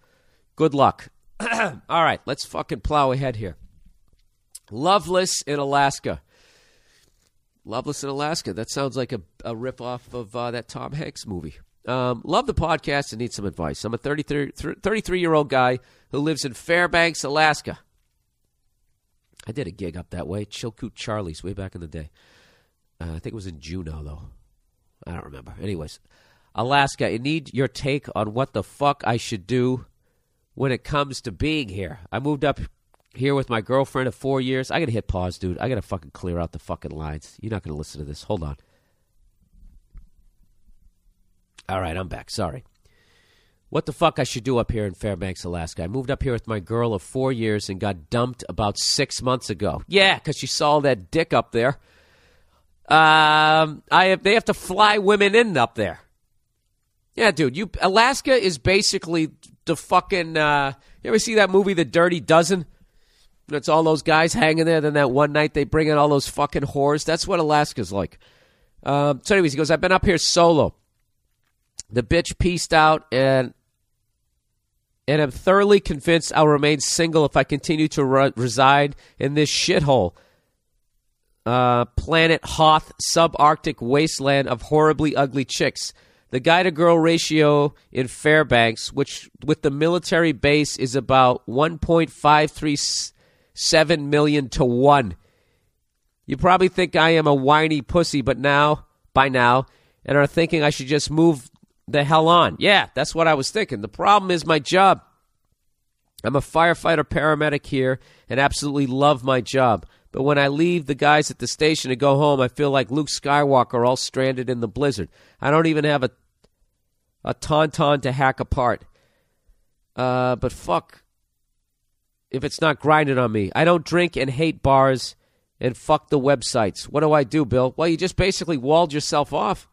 Good luck. All right, let's fucking plow ahead here. Loveless in Alaska. Loveless in Alaska. That sounds like a, a ripoff of uh, that Tom Hanks movie. Um, love the podcast and need some advice. I'm a 33, 33 year old guy who lives in Fairbanks, Alaska. I did a gig up that way, Chilkoot Charlie's, way back in the day. Uh, I think it was in Juneau, though. I don't remember. Anyways, Alaska, I need your take on what the fuck I should do when it comes to being here. I moved up here with my girlfriend of four years. I gotta hit pause, dude. I gotta fucking clear out the fucking lines. You're not gonna listen to this. Hold on. All right, I'm back. Sorry. What the fuck I should do up here in Fairbanks, Alaska? I moved up here with my girl of four years and got dumped about six months ago. Yeah, because she saw that dick up there. Um, I have, they have to fly women in up there. Yeah, dude. You Alaska is basically the fucking. Uh, you ever see that movie, The Dirty Dozen? It's all those guys hanging there. Then that one night they bring in all those fucking whores. That's what Alaska's like. Um, so, anyways, he goes, "I've been up here solo. The bitch pieced out, and and I'm thoroughly convinced I'll remain single if I continue to re- reside in this shithole." Uh, planet Hoth subarctic wasteland of horribly ugly chicks. The guy to girl ratio in Fairbanks, which with the military base is about 1.537 million to 1. You probably think I am a whiny pussy, but now, by now, and are thinking I should just move the hell on. Yeah, that's what I was thinking. The problem is my job. I'm a firefighter paramedic here and absolutely love my job. But when I leave the guys at the station to go home, I feel like Luke Skywalker all stranded in the blizzard. I don't even have a a tauntaun to hack apart. Uh, but fuck if it's not grinding on me. I don't drink and hate bars and fuck the websites. What do I do, Bill? Well, you just basically walled yourself off.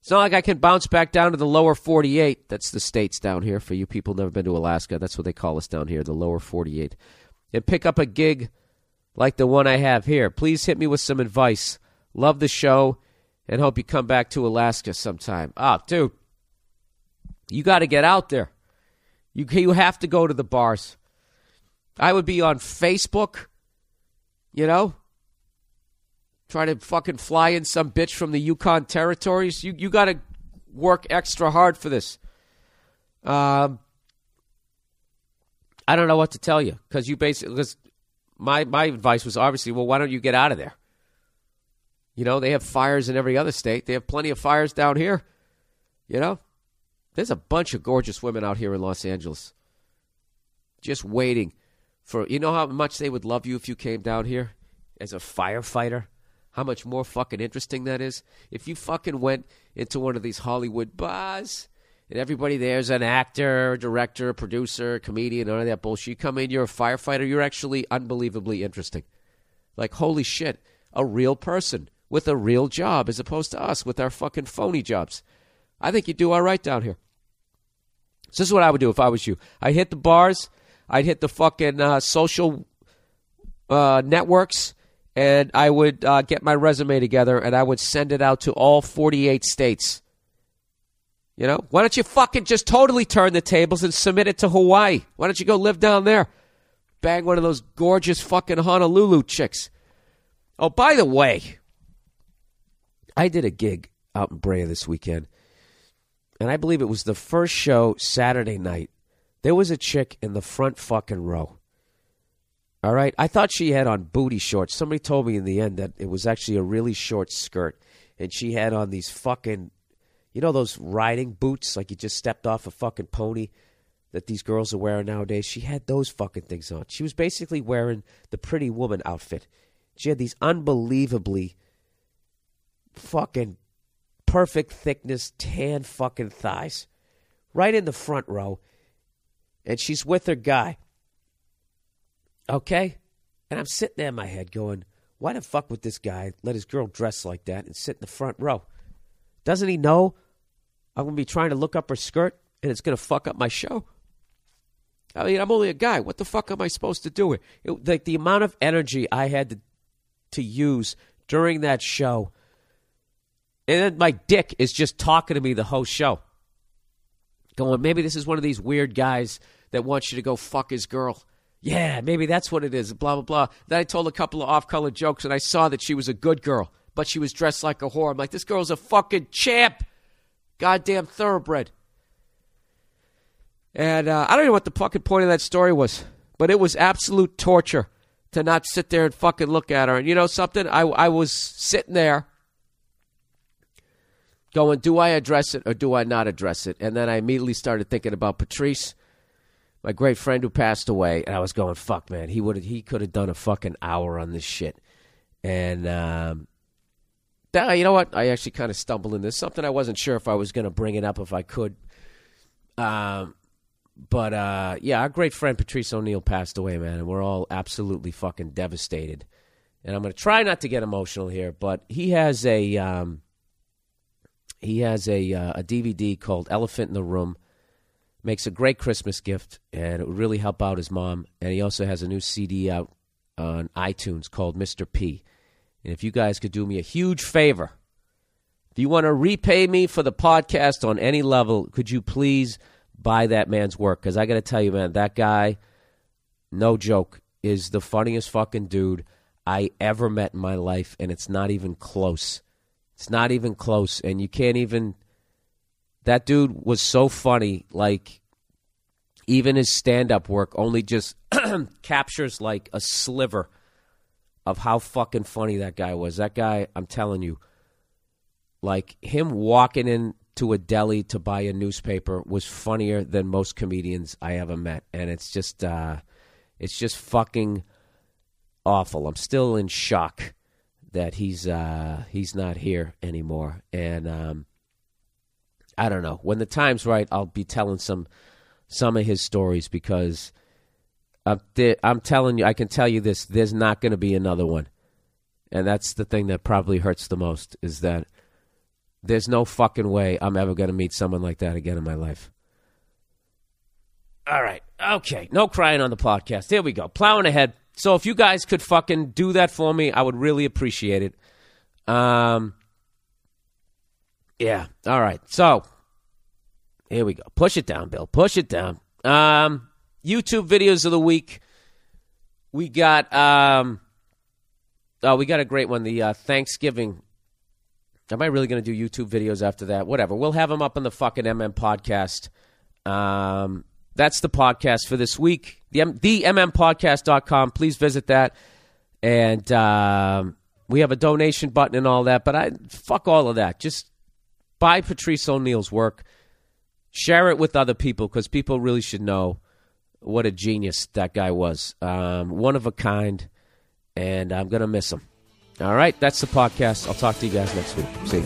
It's not like I can bounce back down to the lower 48. That's the states down here for you people never been to Alaska. That's what they call us down here, the lower 48. And pick up a gig like the one I have here. Please hit me with some advice. Love the show and hope you come back to Alaska sometime. Ah, dude, you got to get out there. You you have to go to the bars. I would be on Facebook, you know, trying to fucking fly in some bitch from the Yukon territories. You you got to work extra hard for this. Um, I don't know what to tell you because you basically because my my advice was obviously well why don't you get out of there? You know they have fires in every other state. They have plenty of fires down here. You know, there's a bunch of gorgeous women out here in Los Angeles, just waiting for you know how much they would love you if you came down here as a firefighter. How much more fucking interesting that is if you fucking went into one of these Hollywood bars and everybody there's an actor, director, producer, comedian, none of that bullshit. You come in, you're a firefighter, you're actually unbelievably interesting. Like, holy shit, a real person with a real job as opposed to us with our fucking phony jobs. I think you do all right down here. So this is what I would do if I was you. I'd hit the bars, I'd hit the fucking uh, social uh, networks, and I would uh, get my resume together and I would send it out to all 48 states. You know, why don't you fucking just totally turn the tables and submit it to Hawaii? Why don't you go live down there? Bang one of those gorgeous fucking Honolulu chicks. Oh, by the way, I did a gig out in Brea this weekend, and I believe it was the first show Saturday night. There was a chick in the front fucking row. All right, I thought she had on booty shorts. Somebody told me in the end that it was actually a really short skirt, and she had on these fucking you know those riding boots, like you just stepped off a fucking pony that these girls are wearing nowadays? She had those fucking things on. She was basically wearing the pretty woman outfit. She had these unbelievably fucking perfect thickness, tan fucking thighs. Right in the front row. And she's with her guy. Okay? And I'm sitting there in my head going, why the fuck would this guy let his girl dress like that and sit in the front row? Doesn't he know I'm going to be trying to look up her skirt and it's going to fuck up my show? I mean, I'm only a guy. What the fuck am I supposed to do? It, like the amount of energy I had to, to use during that show, and then my dick is just talking to me the whole show, going, maybe this is one of these weird guys that wants you to go fuck his girl. Yeah, maybe that's what it is. Blah blah blah. Then I told a couple of off-color jokes, and I saw that she was a good girl but she was dressed like a whore. I'm like, this girl's a fucking champ. Goddamn thoroughbred. And uh, I don't know what the fucking point of that story was, but it was absolute torture to not sit there and fucking look at her. And you know something? I, I was sitting there going, do I address it or do I not address it? And then I immediately started thinking about Patrice, my great friend who passed away. And I was going, fuck, man, he would he could have done a fucking hour on this shit. And um, you know what? I actually kind of stumbled in this. Something I wasn't sure if I was going to bring it up if I could. Um, but uh, yeah, our great friend Patrice O'Neal passed away, man, and we're all absolutely fucking devastated. And I'm going to try not to get emotional here, but he has a um, he has a uh, a DVD called Elephant in the Room. Makes a great Christmas gift, and it would really help out his mom. And he also has a new CD out on iTunes called Mr. P. And if you guys could do me a huge favor, if you want to repay me for the podcast on any level, could you please buy that man's work? Because I got to tell you, man, that guy, no joke, is the funniest fucking dude I ever met in my life, and it's not even close. It's not even close, and you can't even. That dude was so funny, like even his stand-up work only just captures like a sliver of how fucking funny that guy was. That guy, I'm telling you, like him walking into a deli to buy a newspaper was funnier than most comedians I ever met, and it's just, uh, it's just fucking awful. I'm still in shock that he's uh, he's not here anymore, and um, I don't know. When the time's right, I'll be telling some some of his stories because I'm, I'm telling you, I can tell you this: there's not going to be another one, and that's the thing that probably hurts the most is that there's no fucking way I'm ever going to meet someone like that again in my life. All right, okay, no crying on the podcast. Here we go, plowing ahead. So if you guys could fucking do that for me, I would really appreciate it. Um, yeah. All right. So here we go. Push it down, Bill. Push it down. Um. YouTube videos of the week. We got um oh, we got a great one, the uh, Thanksgiving Am I really going to do YouTube videos after that? Whatever. We'll have them up on the fucking MM podcast. Um, that's the podcast for this week. The, the MMPodcast.com. Please visit that. And um, we have a donation button and all that. But I fuck all of that. Just buy Patrice O'Neal's work. Share it with other people because people really should know what a genius that guy was. Um, one of a kind. And I'm going to miss him. All right, that's the podcast. I'll talk to you guys next week. See you.